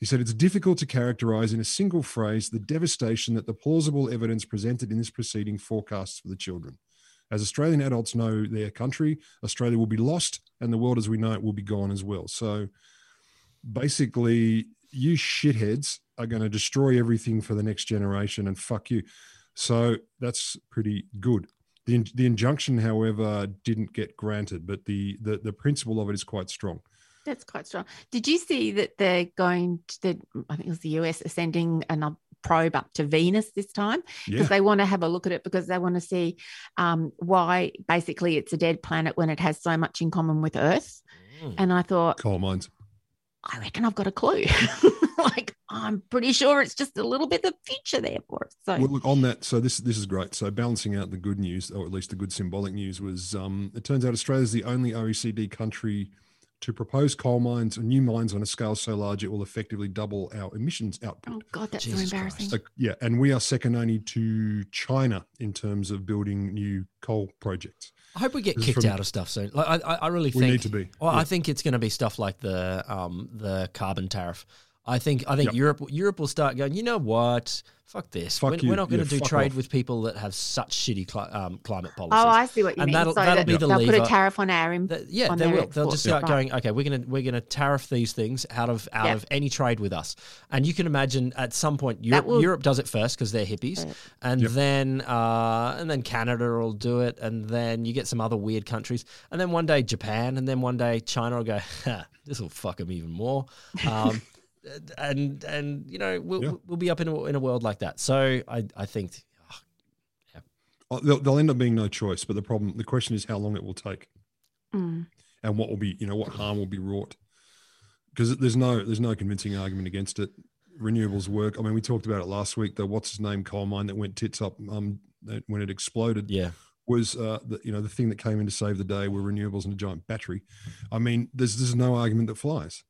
Speaker 9: He said it's difficult to characterize in a single phrase the devastation that the plausible evidence presented in this proceeding forecasts for the children. As Australian adults know their country, Australia will be lost and the world as we know it will be gone as well. So basically, you shitheads are going to destroy everything for the next generation and fuck you. So that's pretty good. The, the injunction, however, didn't get granted, but the, the, the principle of it is quite strong.
Speaker 1: That's quite strong. Did you see that they're going to, the, I think it was the US, are sending another probe up to Venus this time because
Speaker 9: Yeah.
Speaker 1: they want to have a look at it because they want to see um, why basically it's a dead planet when it has so much in common with Earth.
Speaker 8: Mm.
Speaker 1: And I thought,
Speaker 9: Coal mines.
Speaker 1: I reckon I've got a clue. [laughs] [laughs] like, I'm pretty sure it's just a little bit of future there for us. So,
Speaker 9: Well, look on that. So this this is great. So balancing out the good news, or at least the good symbolic news, was um, it turns out Australia is the only OECD country to propose coal mines or new mines on a scale so large it will effectively double our emissions output.
Speaker 1: oh God, that's
Speaker 8: Jesus
Speaker 1: so embarrassing.
Speaker 9: So, yeah, and we are second only to China in terms of building new coal projects.
Speaker 8: I hope we get kicked
Speaker 9: from-
Speaker 8: out of stuff soon. Like, I, I I really
Speaker 9: We
Speaker 8: think
Speaker 9: need to be,
Speaker 8: Well,
Speaker 9: yeah.
Speaker 8: I think it's going to be stuff like the um the carbon tariff. I think I think
Speaker 9: Yep.
Speaker 8: Europe Europe will start going. You know what? Fuck this.
Speaker 9: Fuck
Speaker 8: we're, we're not going
Speaker 9: Yeah,
Speaker 8: to do trade
Speaker 9: off.
Speaker 8: with people that have such shitty cli- um, climate policies.
Speaker 1: Oh, I see what you
Speaker 8: And
Speaker 1: mean.
Speaker 8: that'll-
Speaker 1: so
Speaker 8: that'll
Speaker 1: that
Speaker 8: be the
Speaker 1: they'll put a tariff on our im-
Speaker 8: That- yeah,
Speaker 1: on
Speaker 8: they
Speaker 1: their
Speaker 8: will. They'll
Speaker 1: exports,
Speaker 8: just start
Speaker 1: right.
Speaker 8: going. Okay, we're gonna we're gonna tariff these things out of out
Speaker 1: Yep.
Speaker 8: of any trade with us. And you can imagine at some point Europe,
Speaker 1: will-
Speaker 8: Europe does it first because they're hippies,
Speaker 1: Yeah.
Speaker 8: and
Speaker 9: Yep.
Speaker 8: then uh, and then Canada will do it, and then you get some other weird countries, and then one day Japan, and then one day China will go. [laughs] This will fuck them even more. Um, [laughs] and and you know we'll
Speaker 9: Yeah.
Speaker 8: we'll be up in a, in a world like that. So I I think.
Speaker 9: Oh, There'll, there'll end up being no choice, but the problem, the question is how long it will take,
Speaker 1: Mm.
Speaker 9: and what will be, you know, what harm will be wrought. Because there's no, there's no convincing argument against it. Renewables work. I mean, we talked about it last week. The what's his name coal mine that went tits up um, when it exploded.
Speaker 8: Yeah,
Speaker 9: was uh, the you know the thing that came in to save the day were renewables and a giant battery. I mean, there's there's no argument that flies.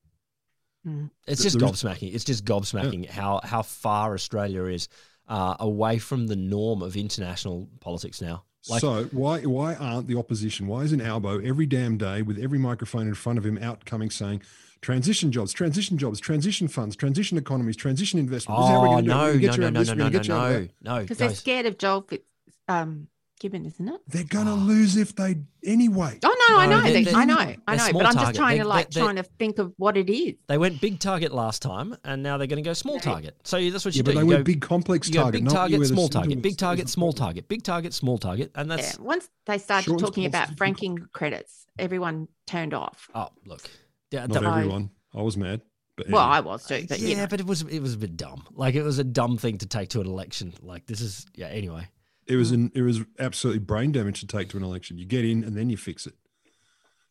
Speaker 8: It's just
Speaker 9: there is-
Speaker 8: gobsmacking. It's just gobsmacking how how far Australia is uh, away from the norm of international politics now. Like,
Speaker 9: so why why aren't the opposition? Why isn't Albo every damn day with every microphone in front of him out coming saying transition jobs, transition jobs, transition funds, transition economies, transition investment? This is how we're
Speaker 8: oh
Speaker 9: gonna do it. We're
Speaker 8: no,
Speaker 9: gonna get
Speaker 8: no,
Speaker 9: you
Speaker 8: no,
Speaker 9: out of
Speaker 8: no,
Speaker 9: this,
Speaker 8: no,
Speaker 9: we're
Speaker 8: no,
Speaker 9: gonna
Speaker 8: no,
Speaker 9: get you out of
Speaker 8: no,
Speaker 9: that.
Speaker 8: no.
Speaker 1: Because they're
Speaker 8: guys.
Speaker 1: scared of Joel Fitz, um, Gibbon, isn't it?
Speaker 9: They're gonna lose if they anyway.
Speaker 1: Oh no, I know,
Speaker 8: they're-
Speaker 1: they-
Speaker 8: they're-
Speaker 1: I know, I know. But I'm just trying
Speaker 8: They-
Speaker 1: to like trying to think of what it is.
Speaker 8: They went big target last time, and now they're going to go small target. So that's what you
Speaker 9: Yeah,
Speaker 8: do.
Speaker 9: but they
Speaker 8: you
Speaker 9: went
Speaker 8: go,
Speaker 9: big complex
Speaker 8: you go
Speaker 9: target,
Speaker 8: big
Speaker 9: not
Speaker 8: target,
Speaker 9: where the
Speaker 8: small target, big target, small target, big target, small target, and that's
Speaker 1: Yeah.
Speaker 8: that's
Speaker 1: Once they started
Speaker 9: Short
Speaker 1: talking about
Speaker 9: constitutional
Speaker 1: franking credits, everyone turned off.
Speaker 8: oh look, Yeah,
Speaker 9: Not
Speaker 8: the-
Speaker 1: I-
Speaker 9: everyone. I was mad. But
Speaker 1: Well,
Speaker 9: anyway.
Speaker 1: I was too, but
Speaker 8: yeah,
Speaker 1: you know.
Speaker 8: but it was it was a bit dumb. Like it was a dumb thing to take to an election. Like this is yeah. Anyway,
Speaker 9: It was an it was absolutely brain damage to take to an election. You get in and then you fix it.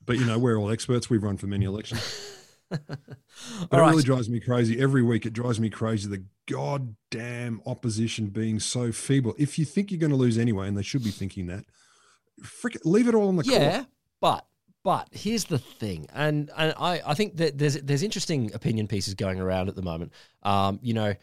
Speaker 9: But you know, we're all experts. We've run for many elections. [laughs] But
Speaker 8: All
Speaker 9: it
Speaker 8: right.
Speaker 9: really drives me crazy. Every week it drives me crazy the goddamn opposition being so feeble. If you think you're going to lose anyway, and they should be thinking that, frick leave it all on the
Speaker 8: yeah,
Speaker 9: court.
Speaker 8: but but here's the thing, and and I I think that there's there's interesting opinion pieces going around at the moment. Um, you know.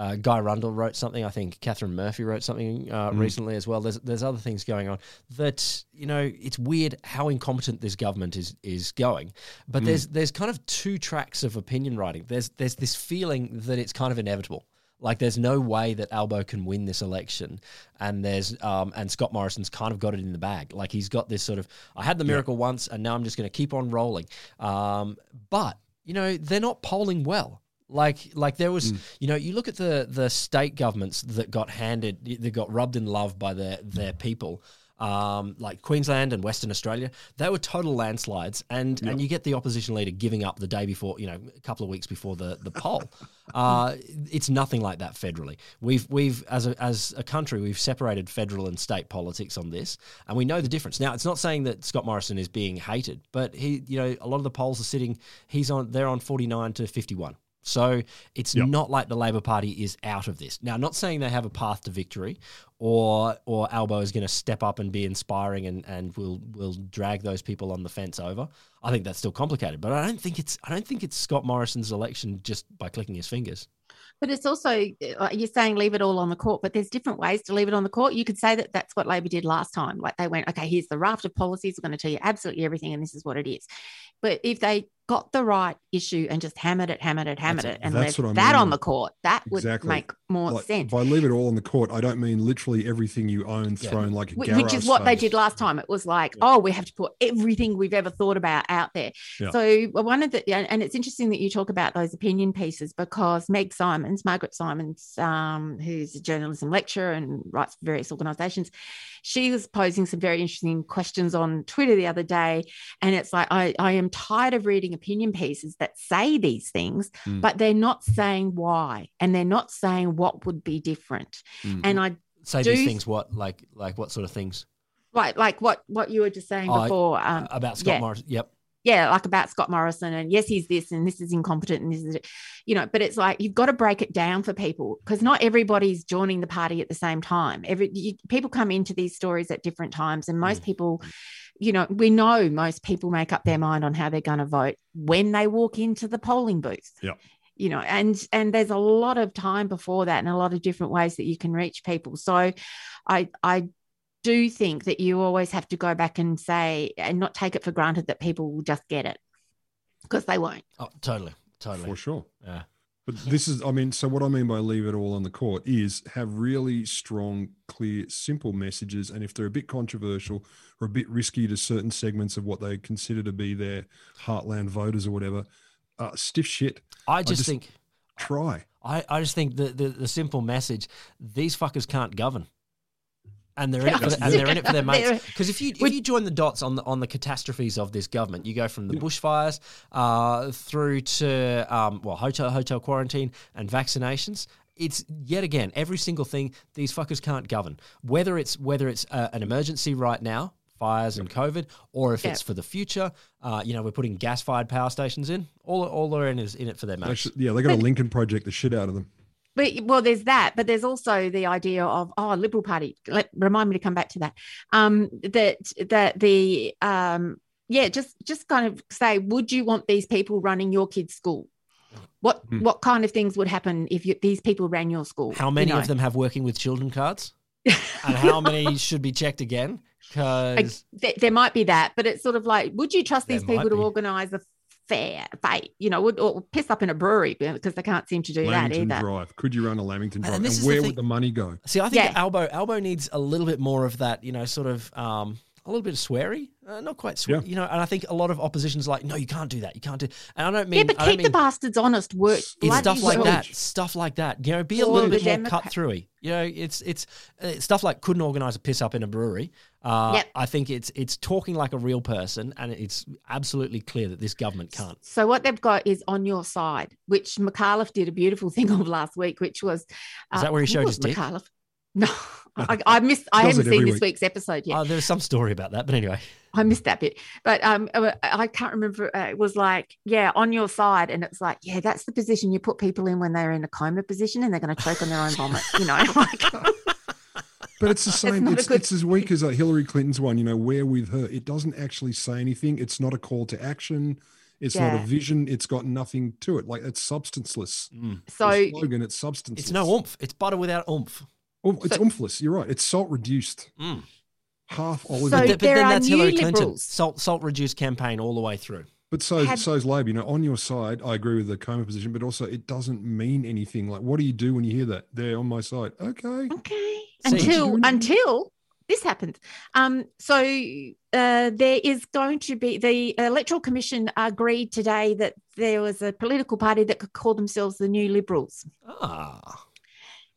Speaker 8: Uh, Guy Rundle wrote something. I think Katharine Murphy wrote something uh, recently as well. There's there's other things going on that you know it's weird how incompetent this government is is going. But there's there's kind of two tracks of opinion writing. There's there's this feeling that it's kind of inevitable. Like there's no way that Albo can win this election, and there's um, and Scott Morrison's kind of got it in the bag. Like he's got this sort of I had the miracle once, and now I'm just going to keep on rolling. Um, but you know they're not polling well. Like like there was you know you look at the the state governments that got handed that got rubbed in love by their their people. Um, like Queensland and Western Australia, they were total landslides, and and you get the opposition leader giving up the day before, you know, a couple of weeks before the the poll. [laughs] uh, it's nothing like that federally. We've we've as a as a country we've separated federal and state politics on this, and we know the difference. Now, it's not saying that Scott Morrison is being hated, but he, you know, a lot of the polls are sitting. He's on. They're on forty nine to fifty one. So it's
Speaker 9: Yep.
Speaker 8: not like the Labor Party is out of this. Now, not saying they have a path to victory, or or Albo is going to step up and be inspiring and and will will drag those people on the fence over. I think that's still complicated, but I don't think it's I don't think it's Scott Morrison's election just by clicking his fingers.
Speaker 1: But it's also uh, you're saying leave it all on the court, but there's different ways to leave it on the court. You could say that that's what Labor did last time. Like they went, okay, here's the raft of policies. We're going to tell you absolutely everything, and this is what it is. But if they got the right issue and just hammered it, hammered it, hammered
Speaker 8: That's
Speaker 1: it,
Speaker 8: it.
Speaker 1: and
Speaker 9: That's
Speaker 1: left
Speaker 9: what I
Speaker 1: that
Speaker 9: mean.
Speaker 1: on the court, that would
Speaker 9: Exactly.
Speaker 1: make more
Speaker 9: Like,
Speaker 1: sense.
Speaker 9: By leave it all on the court, I don't mean literally everything you own
Speaker 8: Yeah.
Speaker 9: thrown like a
Speaker 1: Wh-
Speaker 9: garage
Speaker 1: which is what they did last time. It was like,
Speaker 9: Yeah.
Speaker 1: oh, we have to put everything we've ever thought about out there.
Speaker 9: Yeah.
Speaker 1: So one of the, and and it's interesting that you talk about those opinion pieces because Meg Simons, Margaret Simons, um, who's a journalism lecturer and writes for various organisations, she was posing some very interesting questions on Twitter the other day, and it's like I, I am tired of reading opinion pieces that say these things,
Speaker 9: Mm.
Speaker 1: but they're not saying why, and they're not saying what would be different.
Speaker 9: Mm.
Speaker 1: And I
Speaker 8: Say
Speaker 1: Do
Speaker 8: these things. What like like what sort of things
Speaker 1: Right, like what what you were just saying
Speaker 8: Oh,
Speaker 1: before. Um,
Speaker 8: about Scott
Speaker 1: yeah.
Speaker 8: Morrison? Yep.
Speaker 1: Yeah, like about Scott Morrison, and yes, he's this, and this is incompetent, and this is, you know. But it's like you've got to break it down for people because not everybody's joining the party at the same time. Every you, people come into these stories at different times, and most
Speaker 8: Mm.
Speaker 1: people, you know, we know most people make up their mind on how they're going to vote when they walk into the polling booth.
Speaker 9: Yeah.
Speaker 1: You know, and and there's a lot of time before that, and a lot of different ways that you can reach people. So, I I do think that you always have to go back and say and not take it for granted that people will just get it because they won't.
Speaker 8: Oh, totally, totally.
Speaker 9: for sure.
Speaker 8: Yeah.
Speaker 9: But this is, I mean, so what I mean by leave it all on the court is have really strong, clear, simple messages. And if they're a bit controversial or a bit risky to certain segments of what they consider to be their heartland voters or whatever, uh, stiff shit.
Speaker 8: I just,
Speaker 9: just-
Speaker 8: think
Speaker 9: Try.
Speaker 8: I, I just think the, the the simple message: these fuckers can't govern, and they're in it for the, and they're in it for their [laughs] mates. Because if you if you join the dots on the on the catastrophes of this government, you go from the bushfires uh, through to um, well hotel hotel quarantine and vaccinations. It's yet again every single thing. These fuckers can't govern. Whether it's whether it's uh, an emergency right now, fires and COVID, or if
Speaker 1: Yeah.
Speaker 8: it's for the future. Uh, you know, we're putting gas fired power stations in. All all they're in is in it for their mates.
Speaker 9: Actually, yeah, they got a Lincoln project the shit out of them.
Speaker 1: But well, there's that, but there's also the idea of oh, Liberal Party. Let, remind me to come back to that. Um, that that the um, yeah, just just kind of say, would you want these people running your kid's school? What
Speaker 9: Hmm.
Speaker 1: what kind of things would happen if you, these people ran your school?
Speaker 8: How
Speaker 1: You
Speaker 8: many
Speaker 1: know?
Speaker 8: of them have working with children cards? [laughs] and how many should be checked again?
Speaker 1: Like,
Speaker 8: Because
Speaker 1: there, there might be that, but it's sort of like, would you trust these people to organise a fair fate? You know, would or piss up in a brewery because they can't seem to do that
Speaker 9: Lamington
Speaker 1: either.
Speaker 9: Drive. Could you run a Lamington Drive? And,
Speaker 8: this is the
Speaker 9: where would the money go?
Speaker 8: see, I think
Speaker 1: Yeah.
Speaker 8: Albo Albo needs a little bit more of that. You know, sort of um, little bit of sweary, uh, not quite swear,
Speaker 9: Yeah.
Speaker 8: you know. And I think a lot of opposition's like, no, you can't do that, you can't do. And I don't mean,
Speaker 1: yeah, but
Speaker 8: I don't
Speaker 1: keep the bastards honest. Work.
Speaker 8: it's stuff like
Speaker 1: well.
Speaker 8: that stuff like that you know be a little
Speaker 1: the
Speaker 8: bit more
Speaker 1: Democrat-
Speaker 8: cut throughy you know it's it's uh, stuff like couldn't organize a piss up in a brewery uh,
Speaker 1: Yep.
Speaker 8: i think it's it's talking like a real person and it's absolutely clear that this government can't
Speaker 1: So what they've got is on your side, which Micallef did a beautiful [laughs] thing of last week, which was uh,
Speaker 8: Is that where he showed
Speaker 1: was
Speaker 8: his dick?
Speaker 1: Micallef? No, [laughs] I, I missed. I haven't seen this
Speaker 9: week.
Speaker 1: week's episode yet.
Speaker 8: uh, there's some story about that but anyway
Speaker 1: I missed that bit, but um, uh, I can't remember. Uh, it was like, yeah, on your side, and it's like, yeah, that's the position you put people in when they're in a coma position and they're going to choke on their own vomit. You know, [laughs] like,
Speaker 9: But it's the same.
Speaker 1: not
Speaker 9: It's,
Speaker 1: good-
Speaker 9: it's as weak as uh, Hillary Clinton's one. You know, where with her, it doesn't actually say anything. It's not a call to action. It's not a vision. It's got nothing to it. Like it's substanceless.
Speaker 1: so
Speaker 9: The slogan, it's substanceless.
Speaker 8: it's no oomph it's butter without oomph
Speaker 9: Oh, it's
Speaker 1: So-
Speaker 9: umphless. You're right. It's salt reduced.
Speaker 8: Mm.
Speaker 9: Half olive.
Speaker 1: So
Speaker 9: oil.
Speaker 8: but, but
Speaker 1: there
Speaker 8: then
Speaker 1: are
Speaker 8: that's
Speaker 1: new
Speaker 8: hillary clinton
Speaker 1: liberals.
Speaker 8: salt salt reduced campaign all the way through
Speaker 9: But so
Speaker 1: Had-
Speaker 9: so's Labor. You know, on your side, I agree with the coma position, but also it doesn't mean anything. Like, what do you do when you hear that? They're on my side. Okay.
Speaker 1: okay
Speaker 8: See.
Speaker 1: until until this happens. Um, so uh, there is going to be the electoral commission agreed today that there was a political party that could call themselves the New Liberals.
Speaker 8: ah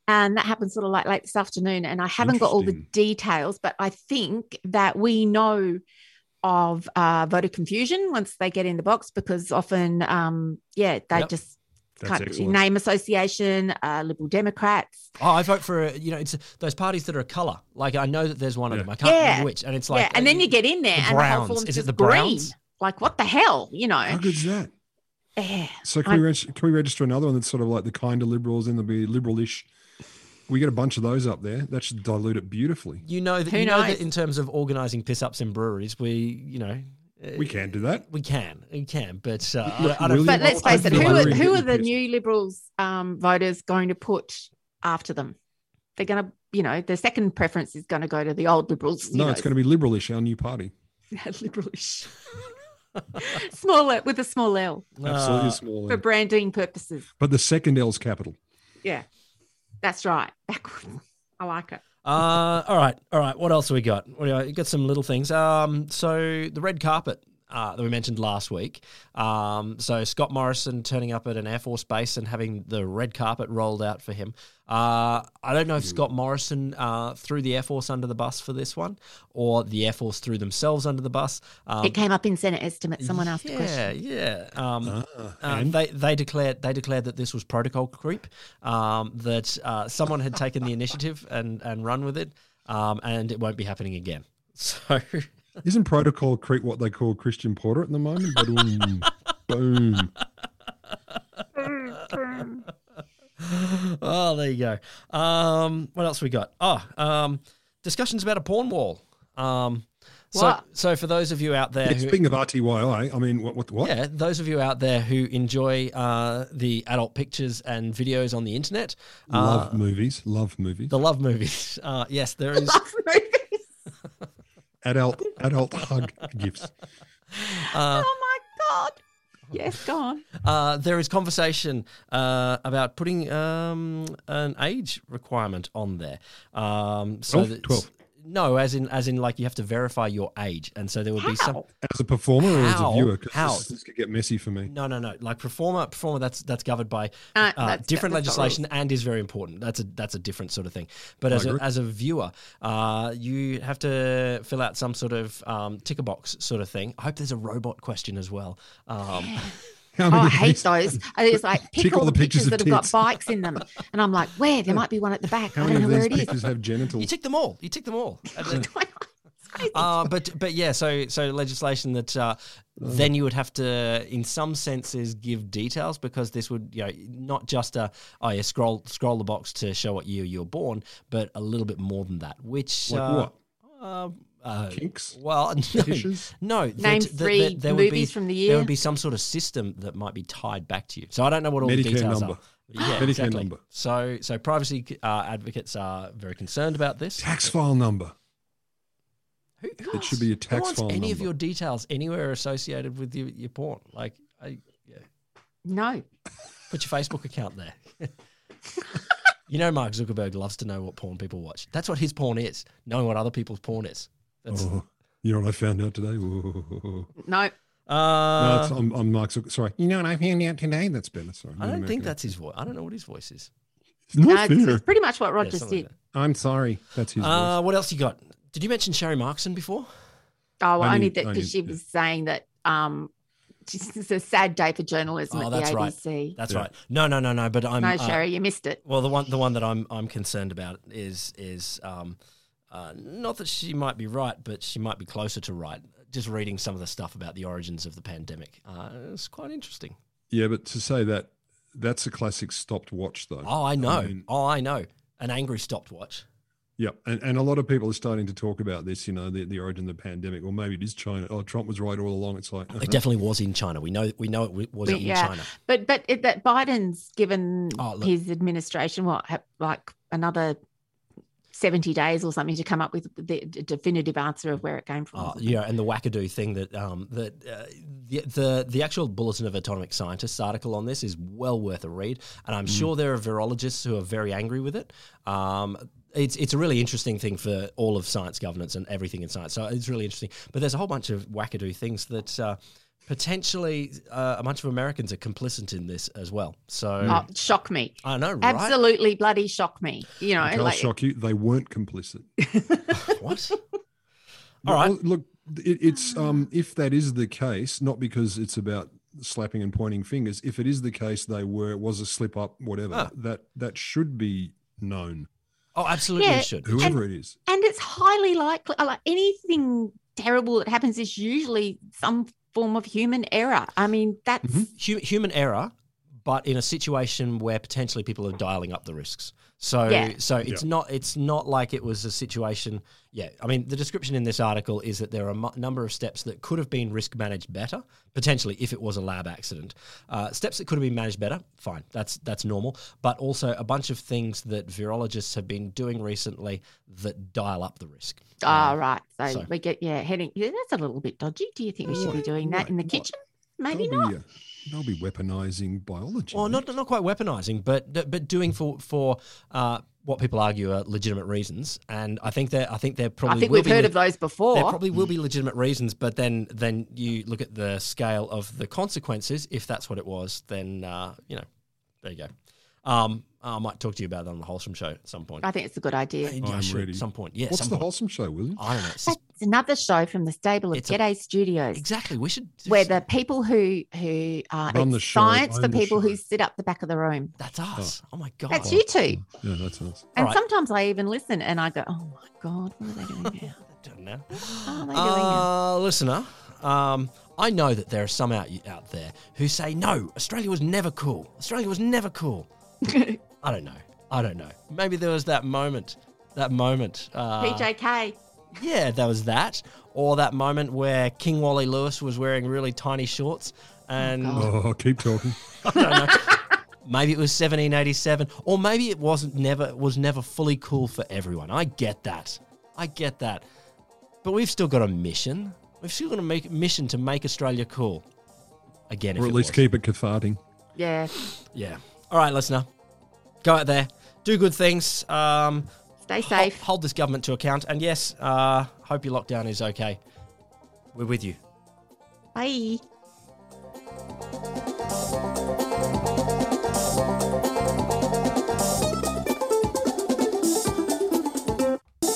Speaker 1: and that happens sort of like late this afternoon and i haven't got all the details but i think that we know of uh, voter confusion once they get in the box because often um, yeah they
Speaker 8: Yep.
Speaker 1: just
Speaker 9: That's
Speaker 1: can't
Speaker 9: excellent.
Speaker 1: name association uh, liberal democrats
Speaker 8: Oh, I vote for you know it's those parties that are a color. Like I know that there's one of them. I can't
Speaker 1: Yeah.
Speaker 8: remember which, and it's like
Speaker 1: yeah and then you get in there
Speaker 8: the
Speaker 1: and the
Speaker 8: Browns.
Speaker 1: whole form's
Speaker 8: Is it
Speaker 1: just
Speaker 8: the
Speaker 1: green. Like what the hell you know
Speaker 9: How good's that?
Speaker 1: Yeah.
Speaker 9: So can
Speaker 1: I-
Speaker 9: we reg- can we register another one that's sort of like the kind of liberals, and there'll be liberal-ish. We get a bunch of those up there. That should dilute it beautifully.
Speaker 8: You know that
Speaker 1: Who
Speaker 8: you know
Speaker 1: knows?
Speaker 8: that in terms of organising piss ups in breweries, we you know uh,
Speaker 9: We can do that.
Speaker 8: we can we can, but uh,
Speaker 9: Look,
Speaker 8: I, I don't.
Speaker 1: But let's face it who are, who are the
Speaker 9: pissed.
Speaker 1: new liberals um, voters going to put after them they're going to you know the second preference is going to go to the old liberals
Speaker 9: No,
Speaker 1: know,
Speaker 9: it's going to be liberalish, our new party. [laughs]
Speaker 1: liberalish. [laughs] small with a small L
Speaker 9: Absolutely
Speaker 8: Uh,
Speaker 9: small.
Speaker 1: for branding purposes.
Speaker 9: But the second L's capital.
Speaker 1: Yeah, that's right. [laughs] I like it.
Speaker 8: Uh, all right, all right. What else have we got? I- got some little things. Um, so the red carpet uh, that we mentioned last week. Um, so Scott Morrison turning up at an Air Force base and having the red carpet rolled out for him. Uh, I don't know if Scott Morrison uh, threw the Air Force under the bus for this one, or the Air Force threw themselves under the bus. Um,
Speaker 1: it came up in Senate estimates. Someone asked a
Speaker 8: yeah,
Speaker 1: question.
Speaker 8: yeah. Um,
Speaker 9: Ah,
Speaker 8: uh,
Speaker 9: and?
Speaker 8: they they declared they declared that this was protocol creep, um, that uh, someone had taken the initiative and and run with it, um, and it won't be happening again. [laughs] So
Speaker 9: Isn't protocol creep what they call Christian Porter at the moment? Boom. Boom.
Speaker 8: oh, there you go. Um, what else we got? Oh, um, discussions about a porn wall. Um, so, so for those of you out there
Speaker 9: Yeah,
Speaker 8: who,
Speaker 9: speaking of RTYI, I mean, what? What? what?
Speaker 8: yeah, those of you out there who enjoy uh, the adult pictures and videos on the internet, uh,
Speaker 9: Love movies. Love movies.
Speaker 8: the love movies. [laughs] Uh, yes, there is.
Speaker 1: Love movies.
Speaker 9: Adult, adult hug gifts. [laughs]
Speaker 8: Uh,
Speaker 1: oh my god. Yes, go on.
Speaker 8: uh, there is conversation uh, about putting um, an age requirement on there. Um, so
Speaker 9: 12?
Speaker 8: that-
Speaker 9: 12.
Speaker 8: No, as in as in like you have to verify your age, and so there would be some.
Speaker 9: As a performer or as a
Speaker 8: How?
Speaker 9: viewer? 'Cause
Speaker 8: How?
Speaker 9: This, this could get messy for me.
Speaker 8: No, no, no. Like performer, performer. That's that's governed by
Speaker 1: Uh,
Speaker 8: uh,
Speaker 1: that's-
Speaker 8: different
Speaker 1: that's
Speaker 8: legislation and is very important. That's a that's a different sort of thing. But
Speaker 9: I
Speaker 8: as a, as a viewer, uh, you have to fill out some sort of um, ticker box sort of thing. I hope there's a robot question as well. Um, [laughs]
Speaker 9: How
Speaker 1: Oh, I hate
Speaker 9: these-
Speaker 1: those. It's like pick
Speaker 9: Tick
Speaker 1: all
Speaker 9: all
Speaker 1: the
Speaker 9: the pictures
Speaker 1: pictures that have got bikes in them, and I'm like, where? There might be one at the back.
Speaker 9: How
Speaker 1: I don't know where
Speaker 9: these
Speaker 1: it is.
Speaker 9: pictures have genitals?
Speaker 8: you tick them all. You tick them all. [laughs] And then-
Speaker 1: It's crazy.
Speaker 8: uh, but but yeah, so so legislation that uh, then you would have to, in some senses, give details because this would you know not just a oh yeah scroll scroll the box to show what year you were born, but a little bit more than that. Which
Speaker 9: Like
Speaker 8: uh,
Speaker 9: what?
Speaker 8: Uh,
Speaker 9: Kinks?
Speaker 8: Well, [laughs] no,
Speaker 9: Fetishes?
Speaker 8: no.
Speaker 1: Name
Speaker 8: that- that-
Speaker 1: three
Speaker 8: that there would be,
Speaker 1: movies from the year.
Speaker 8: There would be some sort of system that might be tied back to you. So I don't know what all the
Speaker 9: Medicare
Speaker 8: details
Speaker 9: number.
Speaker 8: are. Yeah,
Speaker 9: Medicare
Speaker 8: exactly.
Speaker 9: number.
Speaker 8: So so privacy uh, advocates are very concerned about this.
Speaker 9: Tax file number.
Speaker 8: Who, who
Speaker 9: It should be a
Speaker 8: who
Speaker 9: tax
Speaker 8: wants
Speaker 9: file
Speaker 8: any of your details anywhere associated with your, your porn? Like, I, yeah,
Speaker 1: No.
Speaker 8: put your Facebook account there. [laughs] you know, Mark Zuckerberg loves to know what porn people watch. That's what his porn is, knowing what other people's porn is. That's
Speaker 9: Oh, You know what I found out today? Whoa.
Speaker 1: No,
Speaker 9: no, it's,
Speaker 8: Uh,
Speaker 9: I'm, I'm Mark. Sorry. You know what I found out today? That's better. Sorry.
Speaker 8: I don't think that's his voice. I don't know what his voice is.
Speaker 9: It's not
Speaker 1: no, it's, it's pretty much what
Speaker 8: Yeah,
Speaker 1: Rogers did.
Speaker 8: like.
Speaker 9: I'm sorry. That's his
Speaker 8: Uh,
Speaker 9: voice.
Speaker 8: what else you got? Did you mention Sharri Markson before?
Speaker 1: Oh, well,
Speaker 9: I
Speaker 1: only
Speaker 9: need-
Speaker 1: that because she
Speaker 9: yeah.
Speaker 1: was saying that um, it's a sad day for journalism
Speaker 8: Oh,
Speaker 1: at
Speaker 8: that's
Speaker 1: the
Speaker 8: right.
Speaker 1: ABC.
Speaker 8: That's
Speaker 9: Yeah.
Speaker 8: right. No, no, no, no. But I'm
Speaker 1: no,
Speaker 8: uh,
Speaker 1: Sharri, you missed it.
Speaker 8: Well, the one the one that I'm I'm concerned about is is um, uh, not that she might be right, but she might be closer to right. Just reading some of the stuff about the origins of the pandemic, uh, it's quite interesting.
Speaker 9: Yeah, but to say that, that's a classic stopped watch, though.
Speaker 8: Oh, I know.
Speaker 9: mean-
Speaker 8: oh, I know. An angry stopwatch.
Speaker 9: Yep. And, and a lot of people are starting to talk about this, you know, the, the origin of the pandemic. Or maybe it is China. Oh, Trump was right all along. It's like, uh-huh.
Speaker 8: It definitely was in China. We know we know it was
Speaker 1: But
Speaker 8: in
Speaker 1: yeah.
Speaker 8: China.
Speaker 1: But but it, that Biden's given
Speaker 8: Oh,
Speaker 1: his administration what like another seventy days or something to come up with the definitive answer of where it came from. or
Speaker 8: Uh, yeah, and the wackadoo thing that um, that uh, the, the the actual Bulletin of Atomic Scientists article on this is well worth a read, and I'm sure there are virologists who are very angry with it. Um, it's it's a really interesting thing for all of science governance and everything in science. So it's really interesting. But there's a whole bunch of wackadoo things that. Uh, Potentially, uh, a bunch of Americans are complicit in this as well. So
Speaker 1: Oh, shock me.
Speaker 8: I know, right?
Speaker 1: Absolutely bloody shock me. You know,
Speaker 9: I'll
Speaker 1: like
Speaker 9: shock you. They weren't complicit. [laughs]
Speaker 8: What? [laughs] All right.
Speaker 9: Well, look, it, it's um, if that is the case, not because it's about slapping and pointing fingers. If it is the case, they were it was a slip up, whatever.
Speaker 8: Ah.
Speaker 9: That that should be known,
Speaker 8: Oh, absolutely,
Speaker 1: Yeah,
Speaker 8: should.
Speaker 9: whoever it is.
Speaker 1: and it's highly likely like anything terrible that happens is usually some form of human error. I mean, that's mm-hmm.
Speaker 8: hu- human error, but in a situation where potentially people are dialing up the risks. So,
Speaker 1: Yeah.
Speaker 8: so it's not it's not like it was a situation. Yeah, I mean, the description in this article is that there are a number of steps that could have been risk managed better, potentially if it was a lab accident. Uh, steps that could have been managed better, fine, that's that's normal. But also a bunch of things that virologists have been doing recently that dial up the risk.
Speaker 1: oh right. So,
Speaker 8: so-
Speaker 1: we get yeah heading. Yeah, that's a little bit dodgy. Do you think we should be doing that
Speaker 9: Why?
Speaker 1: in the
Speaker 9: What?
Speaker 1: kitchen? Maybe
Speaker 9: they'll
Speaker 1: not.
Speaker 9: Be, they'll be weaponizing biology.
Speaker 8: Well, not not quite weaponizing, but but doing for for uh, what people argue are legitimate reasons, and I think that I think there probably
Speaker 1: I think we've heard
Speaker 8: le-
Speaker 1: of those before.
Speaker 8: There probably will be legitimate reasons, but then then you look at the scale of the consequences. If that's what it was, then uh, you know, there you go. Um, I might talk to you about that on the Wholesome Show at some point.
Speaker 1: I think it's a good idea.
Speaker 8: Yeah, I
Speaker 9: I'm
Speaker 8: should
Speaker 9: ready.
Speaker 8: at some point. Yeah,
Speaker 9: What's
Speaker 8: some
Speaker 9: the
Speaker 8: point.
Speaker 9: wholesome show, William?
Speaker 8: I don't know. It's
Speaker 1: That's
Speaker 8: just-
Speaker 1: another show from the stable of
Speaker 8: It's a-
Speaker 1: G'day Studios.
Speaker 8: exactly. We should.
Speaker 1: Where the people who who uh,
Speaker 9: Run the
Speaker 1: it's
Speaker 9: show,
Speaker 1: science for
Speaker 9: own the
Speaker 1: people who sit up the back of the room.
Speaker 8: That's us. Oh, my god.
Speaker 1: That's you two.
Speaker 9: Yeah, that's us.
Speaker 1: And
Speaker 8: right.
Speaker 1: sometimes I even listen and I go, "Oh my god, what are they doing now?
Speaker 8: Don't know.
Speaker 1: What are they doing now?"
Speaker 8: Uh, listener, um, I know that there are some out out there who say no, Australia was never cool. Australia was never cool. [laughs] I don't know. I don't know. Maybe there was that moment. That moment. Uh,
Speaker 1: PJK.
Speaker 8: Yeah, there was that. Or that moment where King Wally Lewis was wearing really tiny shorts, and
Speaker 9: Oh, keep talking. [laughs]
Speaker 8: I don't know. Maybe it was 1787, or maybe it wasn't never was never fully cool for everyone. I get that. I get that. But we've still got a mission. We've still got a make, mission to make Australia cool. Again, if
Speaker 9: or at
Speaker 8: it
Speaker 9: least
Speaker 8: was.
Speaker 9: keep it cathartic.
Speaker 1: Yeah.
Speaker 8: Yeah. All right, listener go out there, do good things. Um,
Speaker 1: Stay safe.
Speaker 8: Ho- hold this government to account. And yes, uh, hope your lockdown is okay. We're with you.
Speaker 1: Bye.